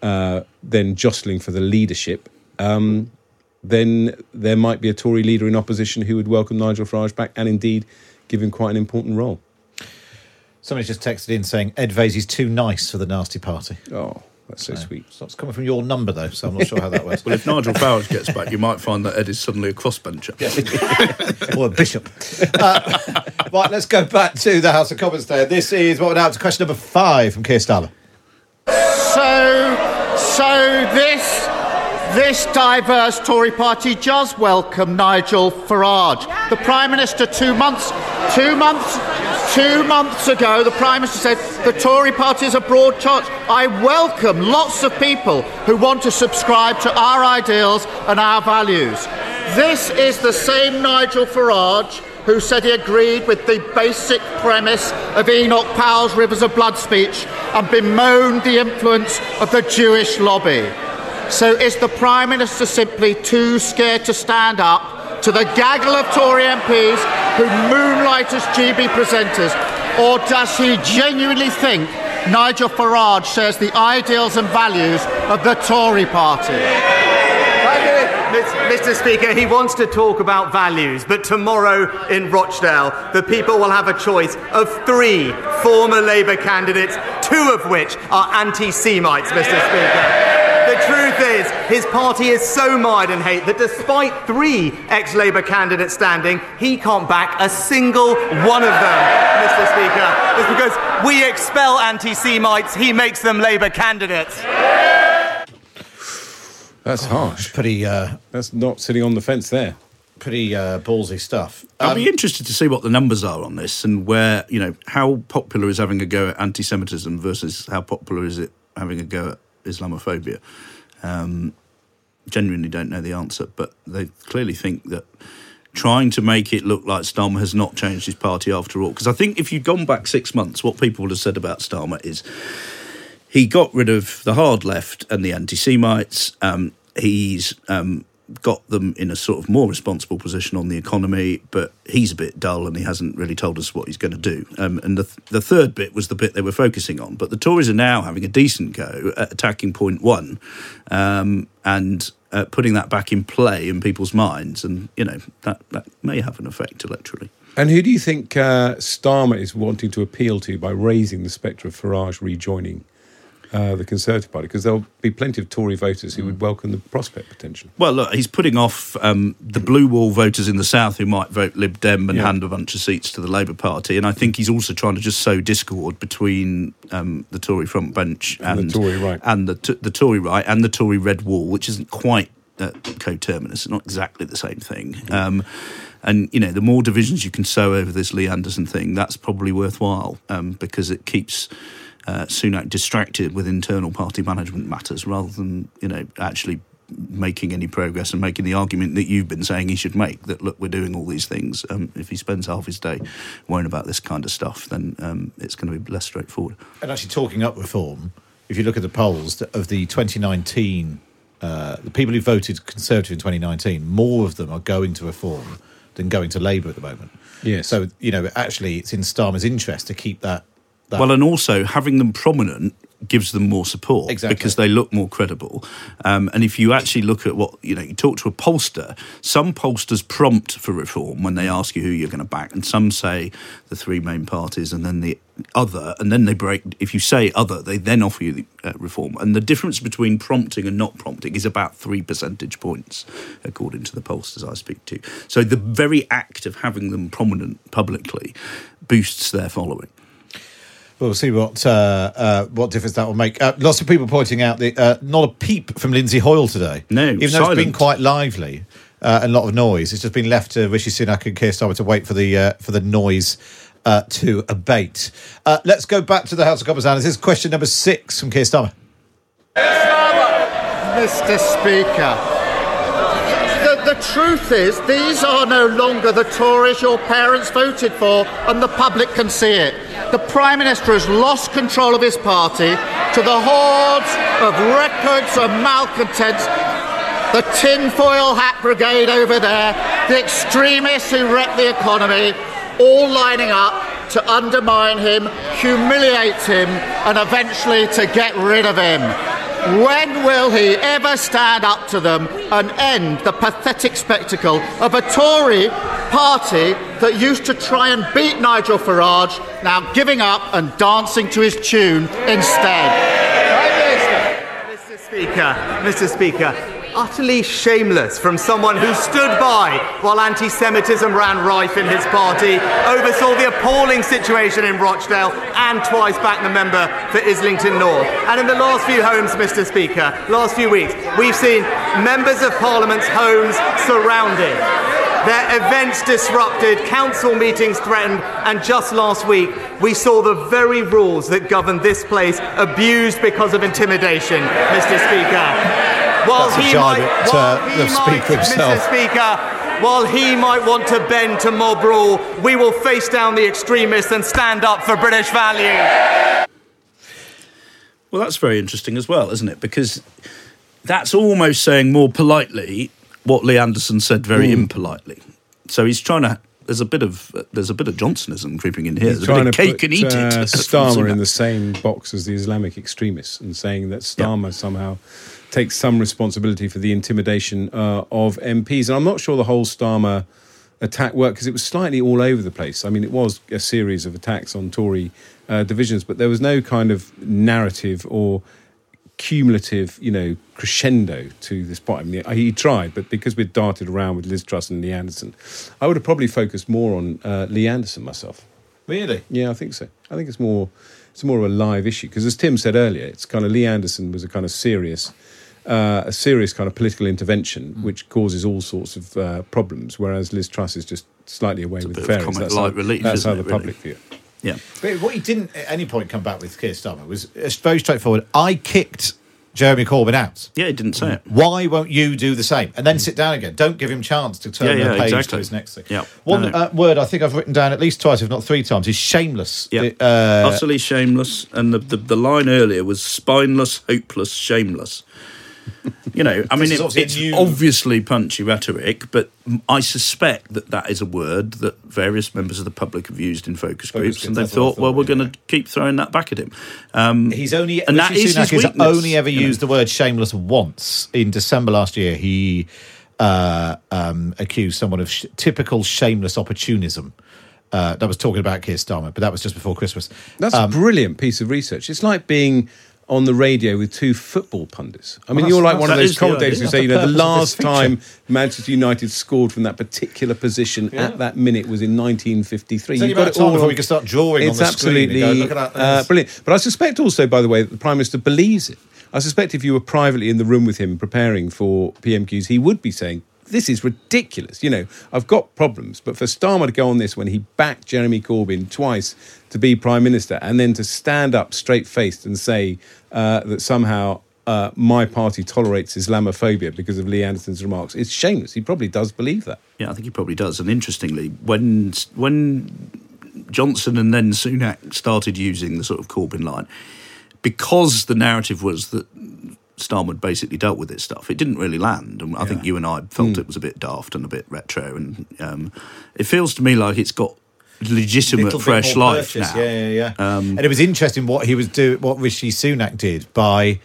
uh, then jostling for the leadership, um, then there might be a Tory leader in opposition who would welcome Nigel Farage back and indeed give him quite an important role.
somebody's just texted in saying Ed Vaizey's too nice for the nasty party.
Oh, that's so sweet.
So It's coming from your number though, so I'm not sure how that works.
Well, if Nigel Farage gets back, you might find that Ed is suddenly a crossbencher.
or a bishop. Uh, right, let's go back to the House of Commons there. This is what we're now to question number five from Keir Starmer.
So, so this this diverse Tory party does welcome Nigel Farage. The Prime Minister two months two months two months ago, the Prime Minister said the Tory party is a broad church. I welcome lots of people who want to subscribe to our ideals and our values. This is the same Nigel Farage who said he agreed with the basic premise of Enoch Powell's Rivers of Blood speech and bemoaned the influence of the Jewish lobby. So is the Prime Minister simply too scared to stand up to the gaggle of Tory MPs who moonlight as GB presenters? Or does he genuinely think Nigel Farage shares the ideals and values of the Tory party?
Mr. Speaker, he wants to talk about values, but tomorrow in Rochdale, the people will have a choice of three former Labour candidates, two of which are anti Semites, Mr. Speaker. The truth is, his party is so mired in hate that despite three ex Labour candidates standing, he can't back a single one of them, Mr. Speaker. It's because we expel anti Semites, he makes them Labour candidates.
That's harsh.
Pretty. Uh,
That's not sitting on the fence there.
Pretty uh, ballsy stuff.
I'll
Um,
be interested to see what the numbers are on this and where, you know, how popular is having a go at anti Semitism versus how popular is it having a go at Islamophobia. Um, genuinely don't know the answer, but they clearly think that trying to make it look like Starmer has not changed his party after all. Because I think if you'd gone back six months, what people would have said about Starmer is he got rid of the hard left and the anti Semites. Um, he's um, got them in a sort of more responsible position on the economy, but he's a bit dull and he hasn't really told us what he's going to do. Um, and the, th- the third bit was the bit they were focusing on. But the Tories are now having a decent go at attacking point one um, and uh, putting that back in play in people's minds. And, you know, that, that may have an effect electorally.
And who do you think uh, Starmer is wanting to appeal to by raising the spectre of Farage rejoining uh, the Conservative Party? Because there'll be plenty of Tory voters who would welcome the prospect potentially.
Well, look, he's putting off um, the blue wall voters in the south who might vote Lib Dem and
Yeah.
hand a bunch of seats to the Labour Party, and I think he's also trying to just sow discord between um, the Tory front bench
And
and,
the Tory right.
and the t- the Tory right and the Tory red wall, which isn't quite uh, coterminous, it's not exactly the same thing. Um, and you know, the more divisions you can sow over this Lee Anderson thing, that's probably worthwhile um, because it keeps uh, Sunak distracted with internal party management matters rather than you know actually making any progress and making the argument that you've been saying he should make that look we're doing all these things um, if he spends half his day worrying about this kind of stuff then um, it's going to be less straightforward
And actually, talking up reform, if you look at the polls of the 2019, uh, the people who voted Conservative in 2019, more of them are going to reform than going to Labour at the moment.
Yes.
So, you know, actually, it's in Starmer's interest to keep that. That.
Well and also having them prominent gives them more support
Exactly.
because they look more credible. Um, and if you actually look at what you know you talk to a pollster some pollsters prompt for reform when they ask you who you're going to back and some say the three main parties and then the other and then they break if you say other they then offer you the uh, reform. And the difference between prompting and not prompting is about three percentage points according to the pollsters i speak to. So the very act of having them prominent publicly boosts their following
We'll see what uh, uh, what difference that will make. Uh, lots of people pointing out the uh, not a peep from Lindsay Hoyle today.
No,
even though it's been quite lively uh, and a lot of noise. It's just been left to Rishi Sunak and Keir Starmer to wait for the uh, for the noise uh, to abate. Uh, let's go back to the House of Commons now. This is question number six from Keir Starmer.
Mr. Speaker. Truth is, these are no longer the Tories your parents voted for, and the public can see it. The Prime Minister has lost control of his party to the hordes of records of malcontents, the tinfoil hat brigade over there, the extremists who wreck the economy, all lining up to undermine him, humiliate him, and eventually to get rid of him. When will he ever stand up to them and end the pathetic spectacle of a Tory party that used to try and beat Nigel Farage, now giving up and dancing to his tune instead?
Mr. Speaker, Mr. Speaker, utterly shameless from someone who stood by while anti Semitism ran rife in his party, oversaw the appalling situation in Rochdale, and twice backed the member for Islington North. And in the last few homes, Mr. Speaker, last few weeks, we've seen members of Parliament's homes surrounded. Their events disrupted, council meetings threatened, and just last week we saw the very rules that govern this place abused because of intimidation, Mr. Speaker. While
That's
he might,
at,
while
uh,
he
the
might,
himself.
Mr. Speaker, while he might want to bend to mob rule, we will face down the extremists and stand up for British values.
Well, that's very interesting as well, isn't it? Because that's almost saying more politely what Lee Anderson said very impolitely. So he's trying to there's a bit of there's a bit of Johnsonism creeping in here.
He's
There's a bit of cake
put,
and eat
uh,
it. from
Starmer in the same box as the Islamic extremists and saying that Starmer somehow takes some responsibility for the intimidation uh, of MPs. And I'm not sure the whole Starmer attack worked because it was slightly all over the place. I mean, it was a series of attacks on Tory uh, divisions, but there was no kind of narrative or cumulative, you know, crescendo to this point. I mean, he tried, but because we'd darted around with Liz Truss and Lee Anderson, I would have probably focused more on uh, Lee Anderson myself.
Really?
Yeah, I think so. I think it's more it's more of a live issue because, as Tim said earlier, it's kind of Lee Anderson was a kind of serious. Uh, a serious kind of political intervention,
Hmm.
which causes all sorts of uh, problems, whereas Liz Truss is just slightly away with the
bit of
fairies.
comic
That's
light
how,
relief,
that's
isn't
how
it,
the
really?
public view.
Yeah.
But what he didn't at any point come back with Keir Starmer was it's very straightforward. I kicked Jeremy Corbyn out.
Yeah, he didn't say it.
Why won't you do the same? And then sit down again. Don't give him chance to turn
Yeah,
the
yeah,
page to his next thing.
Yeah.
One
No, no.
Uh, word I think I've written down at least twice, if not three times, is shameless.
Yeah,
The, uh,
utterly shameless. And the, the the line earlier was spineless, hopeless, shameless. You know, I mean, it,
obviously
it's
new-
obviously punchy rhetoric, but I suspect that that is a word that various members of the public have used in focus groups,
groups,
and they've
that's what I
thought, well, we're going to keep throwing that back at him. Um,
He's only
and that
Rishi
is
Sunak
his weakness,
only ever
you know.
used the word shameless once. In December last year, he uh, um, accused someone of sh- typical shameless opportunism. Uh, that was talking about Keir Starmer, but that was just before Christmas.
That's
Um,
a brilliant piece of research. It's like being on the radio with two football pundits. I mean,
Well,
you're like one of those commentators who say, you know,
the
the
purpose of this
last time Manchester United scored from that particular position at that minute was in 1953.
It's only
You've got it all
before we can start drawing on
It's absolutely
go, "Look at
uh, brilliant. But I suspect also, by the way, that the Prime Minister believes it. I suspect if you were privately in the room with him preparing for PMQs, he would be saying, this is ridiculous. You know, I've got problems, but for Starmer to go on this when he backed Jeremy Corbyn twice to be Prime Minister and then to stand up straight faced and say uh, that somehow uh, my party tolerates Islamophobia because of Lee Anderson's remarks, it's shameless. He probably does believe that.
Yeah, I think he probably does. And interestingly, when when Johnson and then Sunak started using the sort of Corbyn line, because the narrative was that Starmer had basically dealt with this stuff, it didn't really land. And I think you and I felt
Hmm.
it was a bit daft and a bit retro. And um, it feels to me like it's got legitimate fresh life
purchase,
now.
Yeah, yeah, yeah.
Um,
and it was interesting what he was doing, what Rishi Sunak did by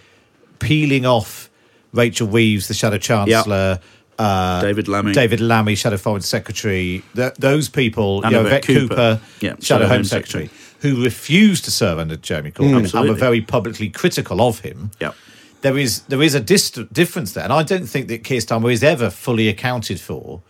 peeling off Rachel Reeves, the Shadow Chancellor. Uh,
David Lammy.
David Lammy, Shadow Foreign Secretary. Th- those people, you know,
Cooper.
Cooper,
Yeah,
Shadow, Home Secretary, who refused to serve under Jeremy Corbyn and were very publicly critical of him.
Yeah.
There is there is a dist- difference there, and I don't think that Keir Starmer is ever fully accounted for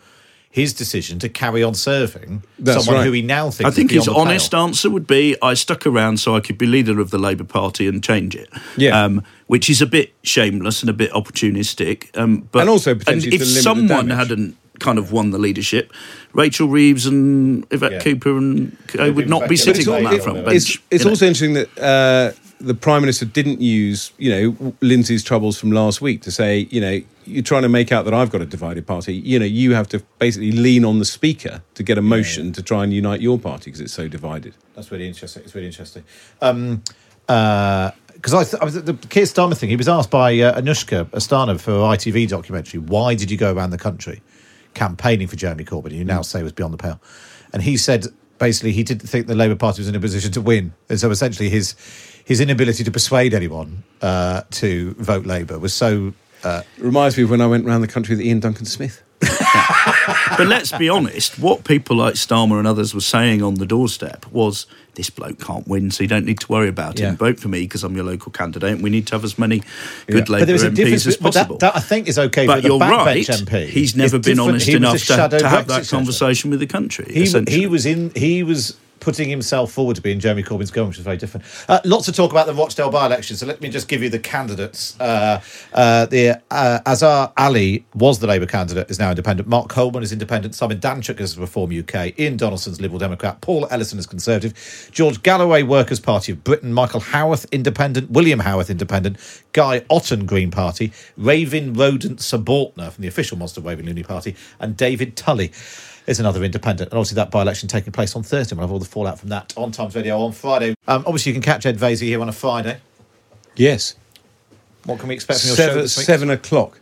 his decision to carry on serving
That's
someone
right.
who he now thinks
I think his honest
pale.
answer would be I stuck around so I could be leader of the Labour Party and change it.
Yeah.
Um, which is a bit shameless and a bit opportunistic. Um, but
And also potentially
if
limit the
someone hadn't kind of won the leadership, Rachel Reeves and Yvette
Yeah.
Cooper and Co would not be sitting on that front bench.
It's, it's
know.
also interesting that uh, the Prime Minister didn't use, you know, Lindsay's troubles from last week to say, you know, you're trying to make out that I've got a divided party. You know, you have to basically lean on the Speaker to get a motion to try and unite your party because it's so divided.
That's really interesting. It's really interesting. Um, because I, th- I was the Keir Starmer thing. He was asked by uh, Anushka Asthana for her ITV documentary, "Why did you go around the country campaigning for Jeremy Corbyn?" You now say was beyond the pale, and he said basically he didn't think the Labour Party was in a position to win, and so essentially his his inability to persuade anyone uh, to vote Labour was so. Uh,
Reminds me of when I went around the country with Iain Duncan Smith.
but let's be honest, what people like Starmer and others were saying on the doorstep was this bloke can't win, so you don't need to worry about
Yeah.
him. Vote for me because I'm your local candidate, and we need to have as many good
but
Labour
there is a difference.
MPs as
But that,
possible.
that I think is okay.
but you're right.
MP.
He's never been honest enough to, to have
Brexit
that conversation with the country.
He, he was in. He was putting himself forward to being Jeremy Corbyn's government, which is very different. Uh, lots of talk about the Rochdale by-election. So let me just give you the candidates. Uh, uh, the uh, Azhar Ali was the Labour candidate, is now independent. Mark Coleman is independent. Simon Danczuk is Reform UK. Ian Donaldson's Liberal Democrat. Paul Ellison is Conservative. George Galloway, Workers' Party of Britain. Michael Howarth, Independent. William Howarth, Independent. Guy Otten, Green Party. Ravin Rodent Subortna from the official Monster Raving Loony Party. And David Tully is another independent. And obviously, that by election taking place on Thursday. We'll have all the fallout from that on Times Radio on Friday. Um, obviously, you can catch Ed Vaizey here on a Friday.
Yes.
What can we expect from your show
Seven,
this week?
seven o'clock.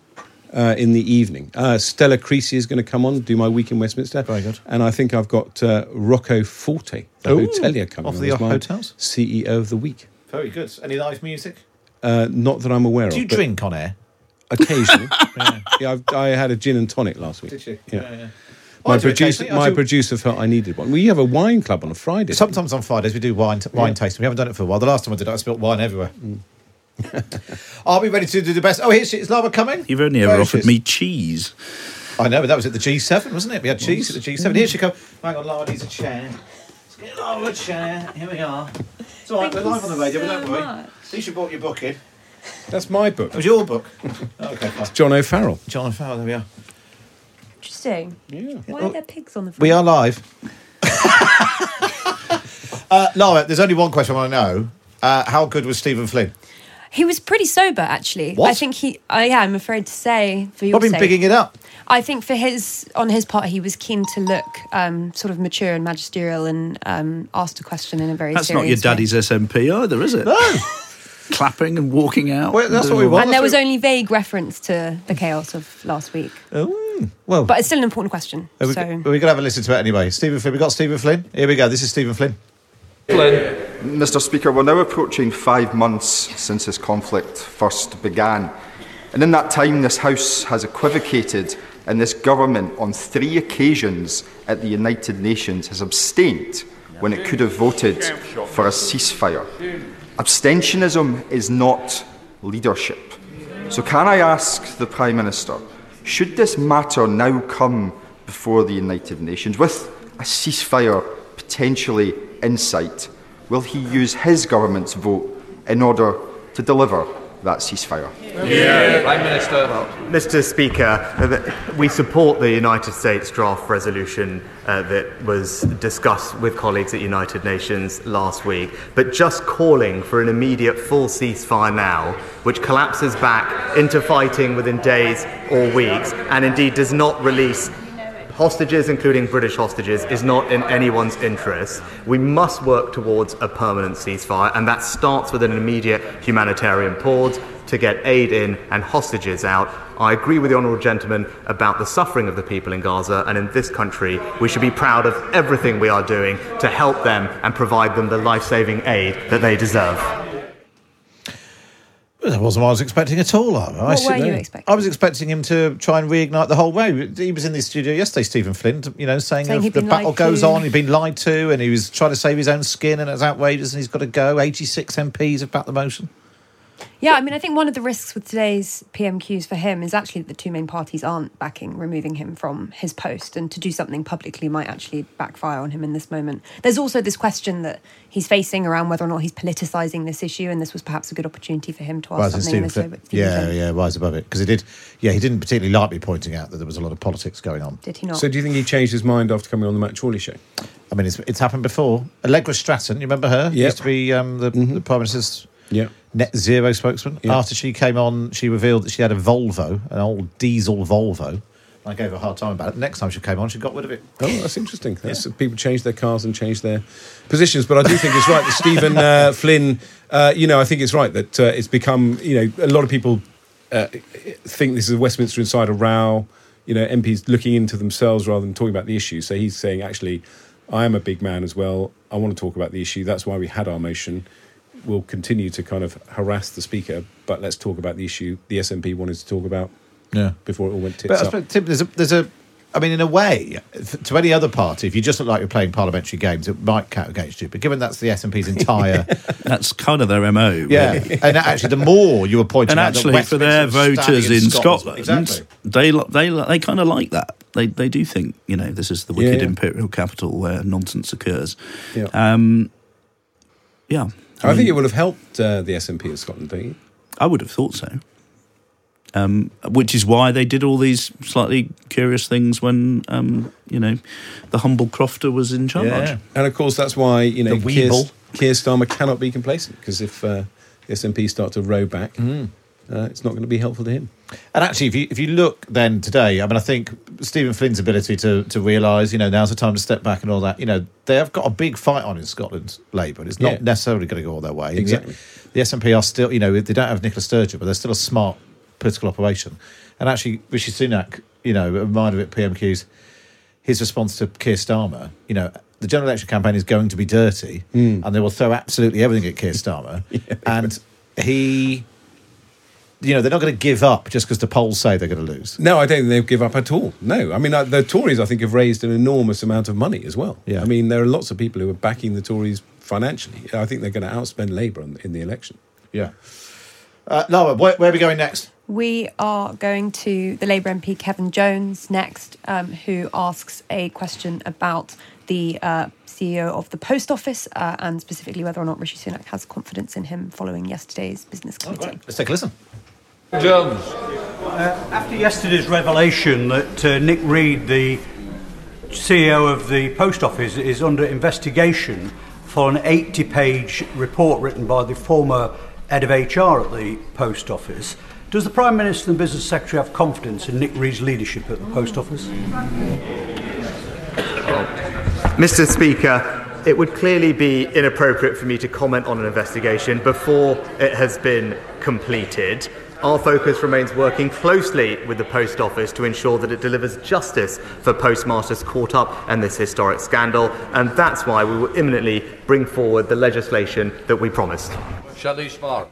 uh, in the evening. Uh, Stella Creasy is going to come on, do my week in Westminster. Very
good.
And I think I've got uh, Rocco Forte, the
Ooh,
hotelier, coming
of
on
the
my
hotels?
CEO of the week.
Very good. Any live music?
Uh, not that I'm aware
Do
of.
Do
you
drink on air?
Occasionally. yeah, I've, I had a gin and tonic last week.
Did you?
Yeah.
Yeah, yeah.
My producer,
occasionally. I
my
do-
producer felt I needed one. We have a wine club on a Friday.
Sometimes on Fridays we do wine wine
Yeah.
tasting. We haven't done it for a while. The last time I did it, I spilled wine everywhere. Are we ready to do the best? Oh, here she is. Lara coming.
You've only ever
she
offered me cheese.
I know, but that was at the G7, wasn't it? We had cheese at the G7. Here she comes. Hang on, Lara needs a chair. Let's get Lara a chair. Here we are. It's all right.
Thank
We're
you
live on the radio, but don't worry.
much.
At least you brought your book in.
That's my book.
It was your book. okay, fine.
John O'Farrell.
John O'Farrell. There we are.
Interesting.
Yeah.
Why are there pigs on the front?
We are live. uh, Lara, there's only one question I want to know. Uh, how good was Stephen Flynn?
He was pretty sober, actually.
What?
I think he. I yeah, I'm afraid to say for your
I've been
sake.
bigging it up.
I think for his on his part, he was keen to look um, sort of mature and magisterial, and um, asked a question in a very
That's not your
serious way.
daddy's SNP either, is it?
No.
Clapping and walking out.
Well, that's what we want.
And there was only vague reference to the chaos of last week,
Oh, well.
but it's still an important question.
Are we,
so
are going to have a listen to it anyway? Stephen Flynn. We got Stephen Flynn. Here we go. This is Stephen Flynn. Flynn.
Mr. Speaker, we're now approaching five months since this conflict first began. And in that time, this House has equivocated, and this government, on three occasions at the United Nations, has abstained when it could have voted for a ceasefire. Abstentionism is not leadership. So, can I ask the Prime Minister, should this matter now come before the United Nations with a ceasefire potentially in sight, will he use his government's vote in order to deliver that ceasefire? Yeah.
Prime Minister. Mr. Speaker, uh, we support the United States draft resolution uh, that was discussed with colleagues at United Nations last week, but just calling for an immediate full ceasefire now, which collapses back into fighting within days or weeks, and indeed does not release hostages, including British hostages, is not in anyone's interest. We must work towards a permanent ceasefire, and that starts with an immediate humanitarian pause to get aid in and hostages out. I agree with the Honourable Gentleman about the suffering of the people in Gaza, and in this country, we should be proud of everything we are doing to help them and provide them the life saving aid that they deserve.
That wasn't what I was expecting at all. I
What
sit
were you expecting?
I was expecting him to try and reignite the whole way. He was in the studio yesterday, Stephen Flynn, you know, saying,
Saying
the battle goes
to.
on, he'd been lied to, and he was trying to save his own skin, and it's outrageous, and he's got to go. 86 MPs have backed the motion.
Yeah, I mean, I think one of the risks with today's PMQs for him is actually that the two main parties aren't backing removing him from his post, and to do something publicly might actually backfire on him in this moment. There's also this question that he's facing around whether or not he's politicising this issue, and this was perhaps a good opportunity for him to ask
Rise and
something in
Stephen
this way.
Flynn.
but Stephen
Yeah, yeah, rise above it. Because he did, yeah, he didn't particularly like me pointing out that there was a lot of politics going on.
Did he not?
So do you think he changed his mind after coming on the Matt Chorley show?
I mean, it's, it's happened before. Allegra Stratton, you remember her?
Yep. Mm-hmm.
Used to be um, the, the Prime Minister's
Yeah.
Net zero spokesman.
Yeah.
After she came on, she revealed that she had a Volvo, an old diesel Volvo. I gave her a hard time about it. The next time she came on, she got rid of it.
Oh, that's interesting. That's, People change their cars and change their positions. But I do think it's right that Stephen uh, Flynn, uh, you know, I think it's right that uh, it's become, you know, a lot of people uh, think this is a Westminster Insider row, you know, MPs looking into themselves rather than talking about the issue. So he's saying, actually, I am a big man as well. I want to talk about the issue. That's why we had our motion. We'll continue to kind of harass the Speaker, but let's talk about the issue the SNP wanted to talk about
Yeah.
before it all went tits
But I
up.
Tim, there's a, there's a, I mean, in a way, to any other party, if you just look like you're playing parliamentary games, it might count against you. But given that's the SNP's entire,
That's kind of their MO.
yeah,
really.
and actually, the more you were pointing
and
out, that
actually for their voters
standing
in Scotland,
exactly.
they they they kind of like that. They they do think you know this is the wicked
Yeah.
imperial capital where nonsense occurs.
Yeah.
Um, yeah,
I,
mean,
think it would have helped uh, the SNP of Scotland, don't you?
I would have thought so. Um, which is why they did all these slightly curious things when um, you know the humble Crofter was in charge.
And of course, that's why you know Keir, Keir Starmer cannot be complacent because if uh, the SNP start to row back,
Mm.
Uh, it's not going to be helpful to him.
And actually, if you if you look then today, I mean, I think Stephen Flynn's ability to to realise, you know, now's the time to step back and all that. You know, they have got a big fight on in Scotland, Labour. and It's not
Yeah.
necessarily going to go all their way.
Exactly.
The SNP are still, you know, they don't have Nicola Sturgeon, but they're still a smart political operation. And actually, Rishi Sunak, you know, a reminder at PMQs, his response to Keir Starmer, you know, the general election campaign is going to be dirty,
Mm.
and they will throw absolutely everything at Keir Starmer. and he, you know, they're not going to give up just because the polls say they're going to lose.
No, I don't think they'll give up at all. No, I mean uh, the Tories, I think, have raised an enormous amount of money as well.
Yeah.
I mean there are lots of people who are backing the Tories financially. I think they're going to outspend Labour in the election.
Yeah. Uh, Lara, where, where are we going next?
We are going to the Labour MP Kevin Jones next, um, who asks a question about the uh, CEO of the Post Office uh, and specifically whether or not Rishi Sunak has confidence in him following yesterday's business committee.
Let's take a listen.
Jones.
Uh, after yesterday's revelation that uh, Nick Read, the CEO of the Post Office, is under investigation for an 80 page report written by the former head of HR at the Post Office, does the Prime Minister and Business Secretary have confidence in Nick Read's leadership at the Post Office?
Mr. Speaker, it would clearly be inappropriate for me to comment on an investigation before it has been completed. Our focus remains working closely with the Post Office to ensure that it delivers justice for postmasters caught up in this historic scandal, and that's why we will imminently bring forward the legislation that we promised.
Shelley Smart.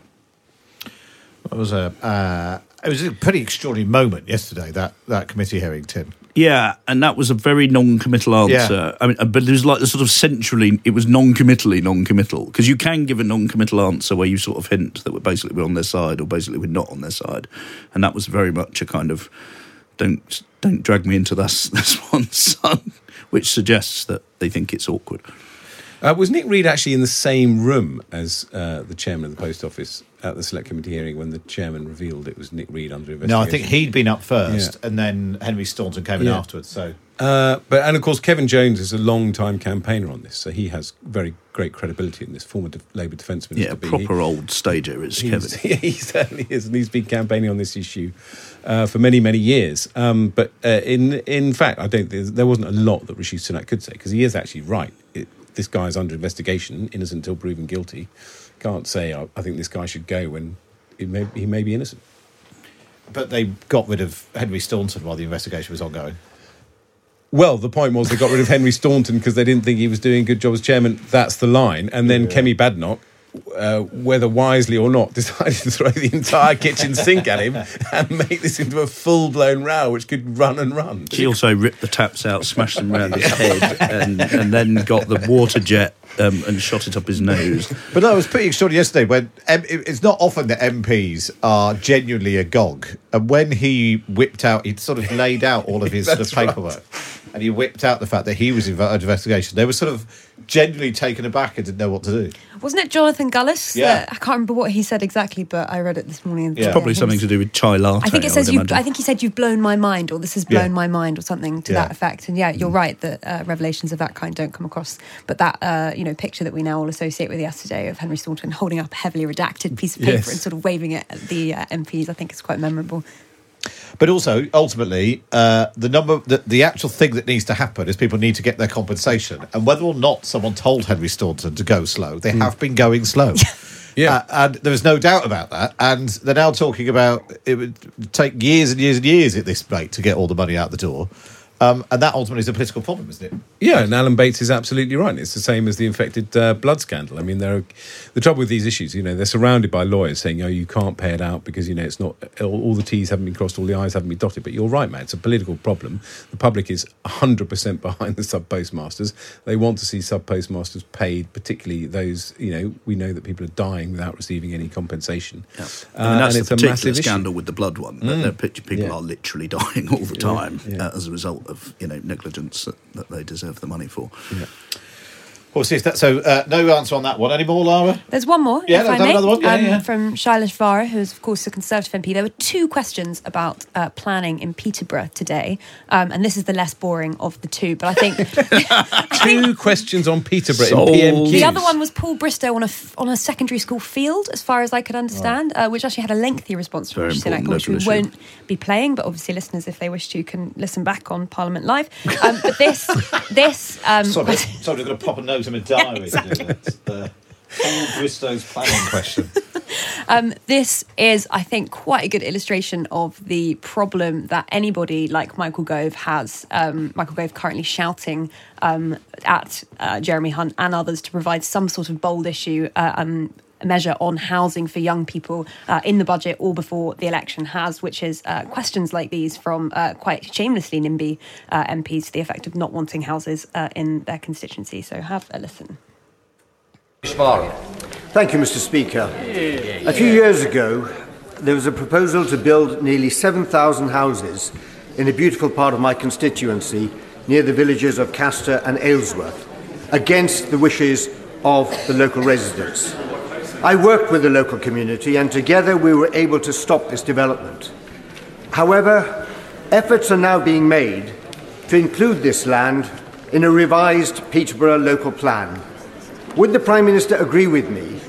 It was a uh, it was a pretty extraordinary moment yesterday that that committee hearing, Tim.
Yeah, and that was a very non-committal answer.
Yeah.
I mean, uh, but it was like the sort of centrally, it was non-committally non-committal because you can give a non-committal answer where you sort of hint that we're basically we're on their side or basically we're not on their side, and that was very much a kind of don't don't drag me into this this one, son, which suggests that they think it's awkward.
Uh, was Nick Read actually in the same room as uh, the chairman of the post office at the select committee hearing when the chairman revealed it was Nick Read under investigation?
No, I think he'd been up first,
Yeah.
and then Henry Staunton came in
Yeah.
afterwards. So
Uh, but and of course, Kevan Jones is a long-time campaigner on this, so he has very great credibility in this. Former de- Labour Defence Minister,
Yeah,
being
proper
he-
old stager is
He's-
Kevan.
he certainly is, and he's been campaigning on this issue uh, for many, many years. Um, but uh, in in fact, I don't. There wasn't a lot that Rishi Sunak could say because he is actually right. It, this guy's under investigation, innocent until proven guilty. Can't say I, I think this guy should go when he may, he may be innocent.
but they got rid of Henry Staunton while the investigation was ongoing.
Well, the point was they got rid of Henry Staunton because they didn't think he was doing a good job as chairman. That's the line. And then Kemi Badenoch, uh, whether wisely or not, decided to throw the entire kitchen sink at him and make this into a full blown row which could run and run.
He also ripped the taps out, smashed them around his head, and, and then got the water jet um, and shot it up his nose.
But no, it was pretty extraordinary yesterday when M- it's not often that MPs are genuinely agog. And when he whipped out, he'd sort of laid out all of his sort of
That's right.
Paperwork. And he whipped out the fact that he was in under investigation. They were sort of genuinely taken aback and didn't know what to do.
Wasn't it Jonathan Gullis?
Yeah.
that- I can't remember what he said exactly, but I read it this morning.
It's probably something to do with chai latte.
I think it says you. I think he said you've blown my mind, or this has blown
Yeah.
my mind, or something to
Yeah.
that effect. And yeah, you're right that uh, revelations of that kind don't come across. But that uh, you know picture that we now all associate with yesterday of Henry Staunton holding up a heavily redacted piece of paper
Yes.
and sort of waving it at the uh, MPs, I think is quite memorable.
But also, ultimately, uh, the number, the, the actual thing that needs to happen is people need to get their compensation. And whether or not someone told Henry Staunton to go slow, they have been going slow. Yeah, and there is no doubt about that. And they're now talking about it would take years and years and years at this rate to get all the money out the door. Um, and that ultimately is a political problem, isn't it?
Yeah, and Alan Bates is absolutely right. It's the same as the infected uh, blood scandal. I mean, there are, the trouble with these issues, you know, they're surrounded by lawyers saying, "Oh, you can't pay it out because you know it's not all, all the T's haven't been crossed, all the I's haven't been dotted." But you're right, man. It's a political problem. The public is 100 percent behind the sub postmasters. They want to see sub postmasters paid, particularly those. You know, we know that people are dying without receiving any compensation.
I
Uh,
mean, that's
and
the
it's a
particular
massive issue.
scandal with the blood one.
Mm.
People
Yeah.
are literally dying all the
Yeah,
time
yeah.
Uh, as a result of you know negligence that, that they deserve the money for.
We'll see if that. So, uh, no answer on that one. anymore, Lara?
There's one more,
Yeah,
if I may,
another one. Yeah,
um,
yeah.
from Shailesh Vara, who is, of course, a Conservative MP. There were two questions about uh, planning in Peterborough today, um, and this is the less boring of the two, but I think
Two questions on Peterborough
So-
in PMQ.
the other one was Paul Bristow on a, f- on a secondary school field, as far as I could understand, uh, which actually had a lengthy response from
Very
Rishi Sunak, which we
issue.
won't be playing, but obviously listeners, if they wish to, can listen back on Parliament Live. Um, but this, this um,
Sorry, sorry, I've got to pop a note diary to do that. Uh, Paul Bristow's planning question.
Um, this is, I think, quite a good illustration of the problem that anybody like Michael Gove has. Um, Michael Gove currently shouting um, at uh, Jeremy Hunt and others to provide some sort of bold issue. Uh, um, measure on housing for young people uh, in the budget or before the election has, which is uh, questions like these from uh, quite shamelessly NIMBY uh, MPs to the effect of not wanting houses uh, in their constituency. So have a listen.
Thank you, Mr. Speaker. A few years ago, there was a proposal to build nearly 7,000 houses in a beautiful part of my constituency near the villages of Castor and Ailsworth, against the wishes of the local residents. I worked with the local community, and together we were able to stop this development. However, efforts are now being made to include this land in a revised Peterborough local plan. Would the Prime Minister agree with me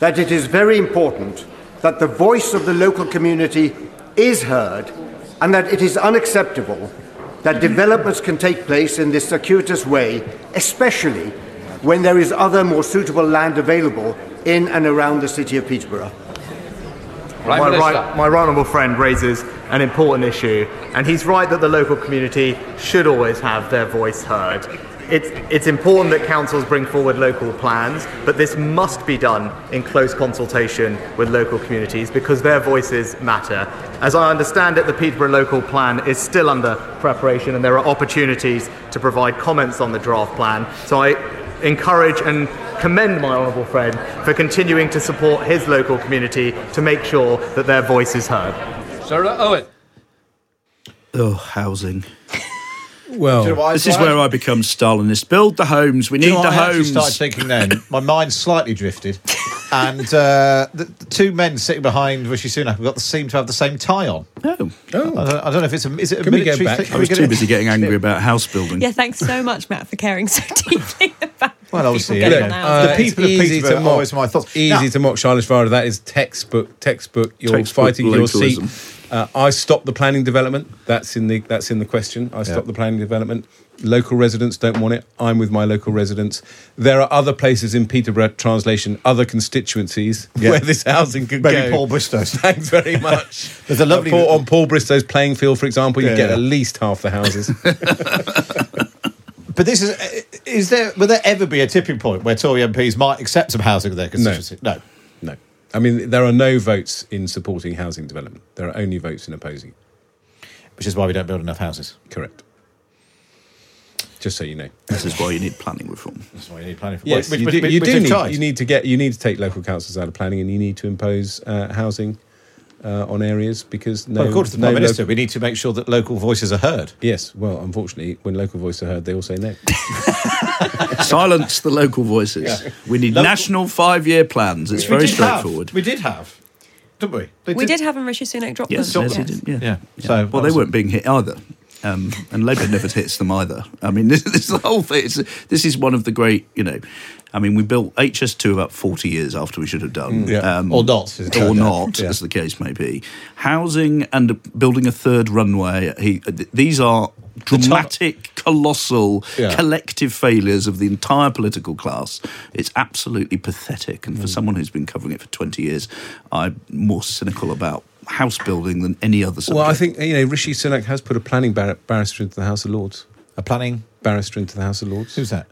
that it is very important that the voice of the local community is heard and that it is unacceptable that developments can take place in this circuitous way, especially when there is other more suitable land available in and around the city of Peterborough?
my, right, my right honourable friend raises an important issue, and he's right that the local community should always have their voice heard. It's, it's important that councils bring forward local plans, but this must be done in close consultation with local communities because their voices matter. As I understand it, the Peterborough local plan is still under preparation and there are opportunities to provide comments on the draft plan. So I encourage and commend my honourable friend for continuing to support his local community to make sure that their voice is heard.
Sir Owen.
Oh, housing.
Well,
Do you know what I
this is where I become Stalinist. Build the homes. We
Do you
need
know
the
what I actually
homes.
started thinking then? My mind slightly drifted, and uh, the, the two men sitting behind Rishi Sunak have got the, seem to have the same tie on.
Oh,
I, don't, I don't know if it's a is it a
Can we
military
go back?
thing?
I was
get
too busy getting angry about house building.
Yeah, thanks so much, Matt, for caring so deeply about
Well, obviously,
people
yeah.
getting on
Uh,
The
it's
people of
easy
Peterborough
to
are
mock.
always my thoughts.
Easy
Now-
to mock Charlotte Farah. That is textbook. Textbook. You're
Textbook
fighting your seat. Uh, I stopped the planning development. That's in the that's in the question. I stopped the planning development. Local residents don't want it. I'm with my local residents. There are other places in Peterborough translation, other constituencies
Yeah.
where this housing could
Maybe
go.
Paul Bristow's.
Thanks very much.
There's a lovely-
Uh, on Paul Bristow's playing field, for example. You
Yeah,
get
yeah.
at least half the houses.
But this is is there will there ever be a tipping point where Tory MPs might accept some housing in their constituency? No.
No. I mean, there are no votes in supporting housing development. There are only votes in opposing.
Which is why we don't build enough houses.
Correct. Just so you know.
This is why you need planning reform.
That's why you need planning. For,
Yes,
which,
you
which-
do,
which-
you
which
do need,
tried.
you need to get you need to take local councils out of planning, and you need to impose uh, housing uh, on areas because no.
Well, according to the
no
Prime Minister,
local-
we need to make sure that local voices are heard.
yes, well, unfortunately, when local voices are heard, they all say no.
Silence the local voices.
Yeah.
We need
Local-
national five-year plans. It's
We
very
did have-
straightforward.
we did have, didn't we? They
We did have a Rishi Sunak drop
Yes,
them.
yes, he did. Yeah.
Yeah.
Yeah.
So
well, they
obviously-
weren't being hit either. Um, and Labour never hits them either. I mean, this, this is the whole thing. It's, this is one of the great, you know. I mean, we built HS2 about 40 years after we should have done.
Mm. Yeah. Or not, as
Or not,
Yeah.
as the case may be. Housing and building a third runway, he, these are dramatic, colossal,
Yeah.
collective failures of the entire political class. It's absolutely pathetic. And for
Mm.
someone who's been covering it for 20 years, I'm more cynical about house building than any other subject.
well, I think you know Rishi Sunak has put a planning bar- barrister into the House of Lords.
A planning
barrister into the House of Lords.
Who's that?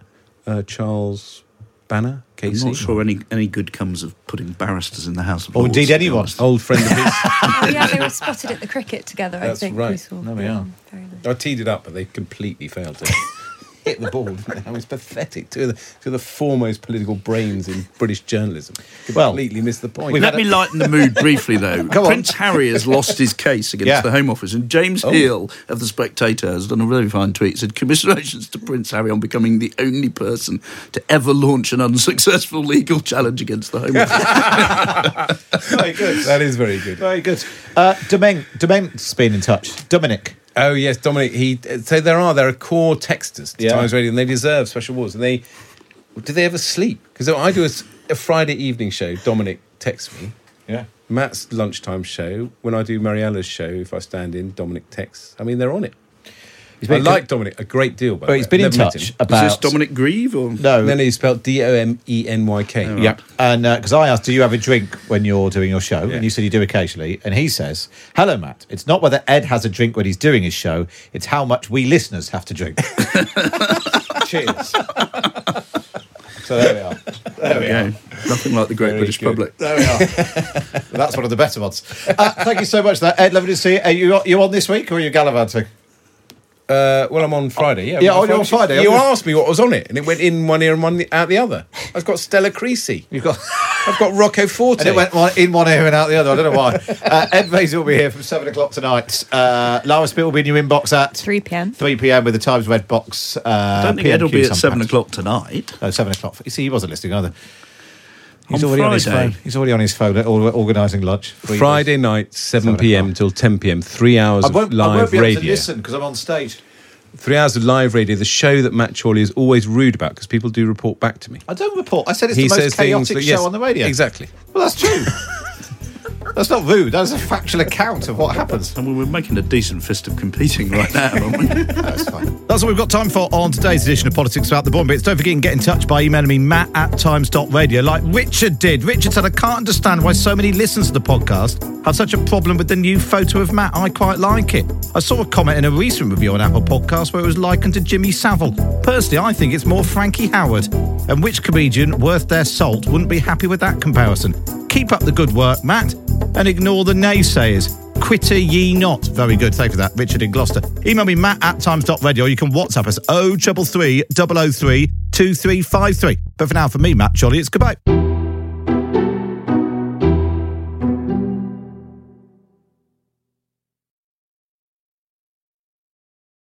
Uh, Charles Banner,
I'm not sure any, any good comes of putting barristers in the House of
Or
Lords.
indeed
to be
anyone.
Old friend of his.
Oh, yeah, they were spotted at the cricket together,
That's
I think.
right.
we saw.
There we are.
Very nice.
I teed it up, but they completely failed to hit the ball. It was pathetic. Two of the, two of the foremost political brains in British journalism
Well,
completely missed the point.
we've
Let me lighten the mood briefly, though.
Come on.
Prince Harry has lost his case against
Yeah.
the Home Office, and James
Oh.
Heale of The Spectator has done a really fine tweet. Said, Commiserations to Prince Harry on becoming the only person to ever launch an unsuccessful legal challenge against the Home Office.
Very good.
that is very good.
Very good. Uh, Domen, Domen's been in touch. Dominic.
Oh yes, Dominic. He so there are there are core texters to
Yeah.
Times Radio, and they deserve special awards. And they do they ever sleep? Because I do a Friday evening show. Dominic texts me.
Yeah.
Matt's lunchtime show. When I do Mariella's show, if I stand in, Dominic texts. I mean, they're on it. I like Dominic a great deal. By the way.
he's been in
Never met
touch about- Is this
Dominic Grieve or
No.
No, no, he spelled D O M E N Y K.
Yeah, and because I asked, "Do you have a drink when you're doing your show?" And you said you do occasionally, and he says, "Hello, Matt. It's not whether Ed has a drink when he's doing his show; it's how much we listeners have to drink." Cheers. so there we are. There we
go.
are.
Nothing like the Great
Very
British
good.
Public.
There we are. That's one of the better ones. Uh, thank you so much for that, Ed. Lovely to see you. Are you, you on this week or are you gallivanting?
Uh, well, I'm on Friday. Yeah,
Yeah,
I'm
you're on Friday.
You
I'm-
asked me what was on it, and it went in one ear and one out the other. I've got Stella Creasy.
You've got.
I've got Rocco Forte.
And it went one, in one ear and out the other. I don't know why. Uh, Ed Vaizey will be here from 7 o'clock tonight. Uh, Lara Spirit will be in your inbox at
3 pm.
3 pm with the Times Red Box. Uh,
I don't think Ed will be at seven o'clock tonight.
No, 7 o'clock. You see, he wasn't listening either. He's
On
already on his
Friday.
phone. He's already on his phone or- organising lunch.
Friday night, 7 p.m. till 10 p.m. Three hours
I
of
won't, I
live
won't be able to
radio.
listen because I'm on stage.
Three hours of live radio. The show that Matt Chorley is always rude about because people do report back to me.
I don't report. I said it's
He
the most chaotic
that-
show on the radio.
Exactly.
Well, that's true. that's not rude. That's a factual account of what happens.
And we're making a decent fist of competing right now, aren't we?
That's fine. That's what we've got time for on today's edition of Politics About the Boring Bits. Don't forget and get in touch by emailing me, matt at times.radio, like Richard did. Richard said, I can't understand why so many listeners to the podcast have such a problem with the new photo of Matt. I quite like it. I saw a comment in a recent review on Apple Podcast where it was likened to Jimmy Savile. Personally, I think it's more Frankie Howerd. And which comedian worth their salt wouldn't be happy with that comparison? Keep up the good work, Matt, and ignore the naysayers. Quitter ye not. Very good. Thank you for that, Richard in Gloucester. Email me, matt at times.radio, or you can WhatsApp us 0333 003 2353. But for now, for me, Matt Chorley, it's goodbye.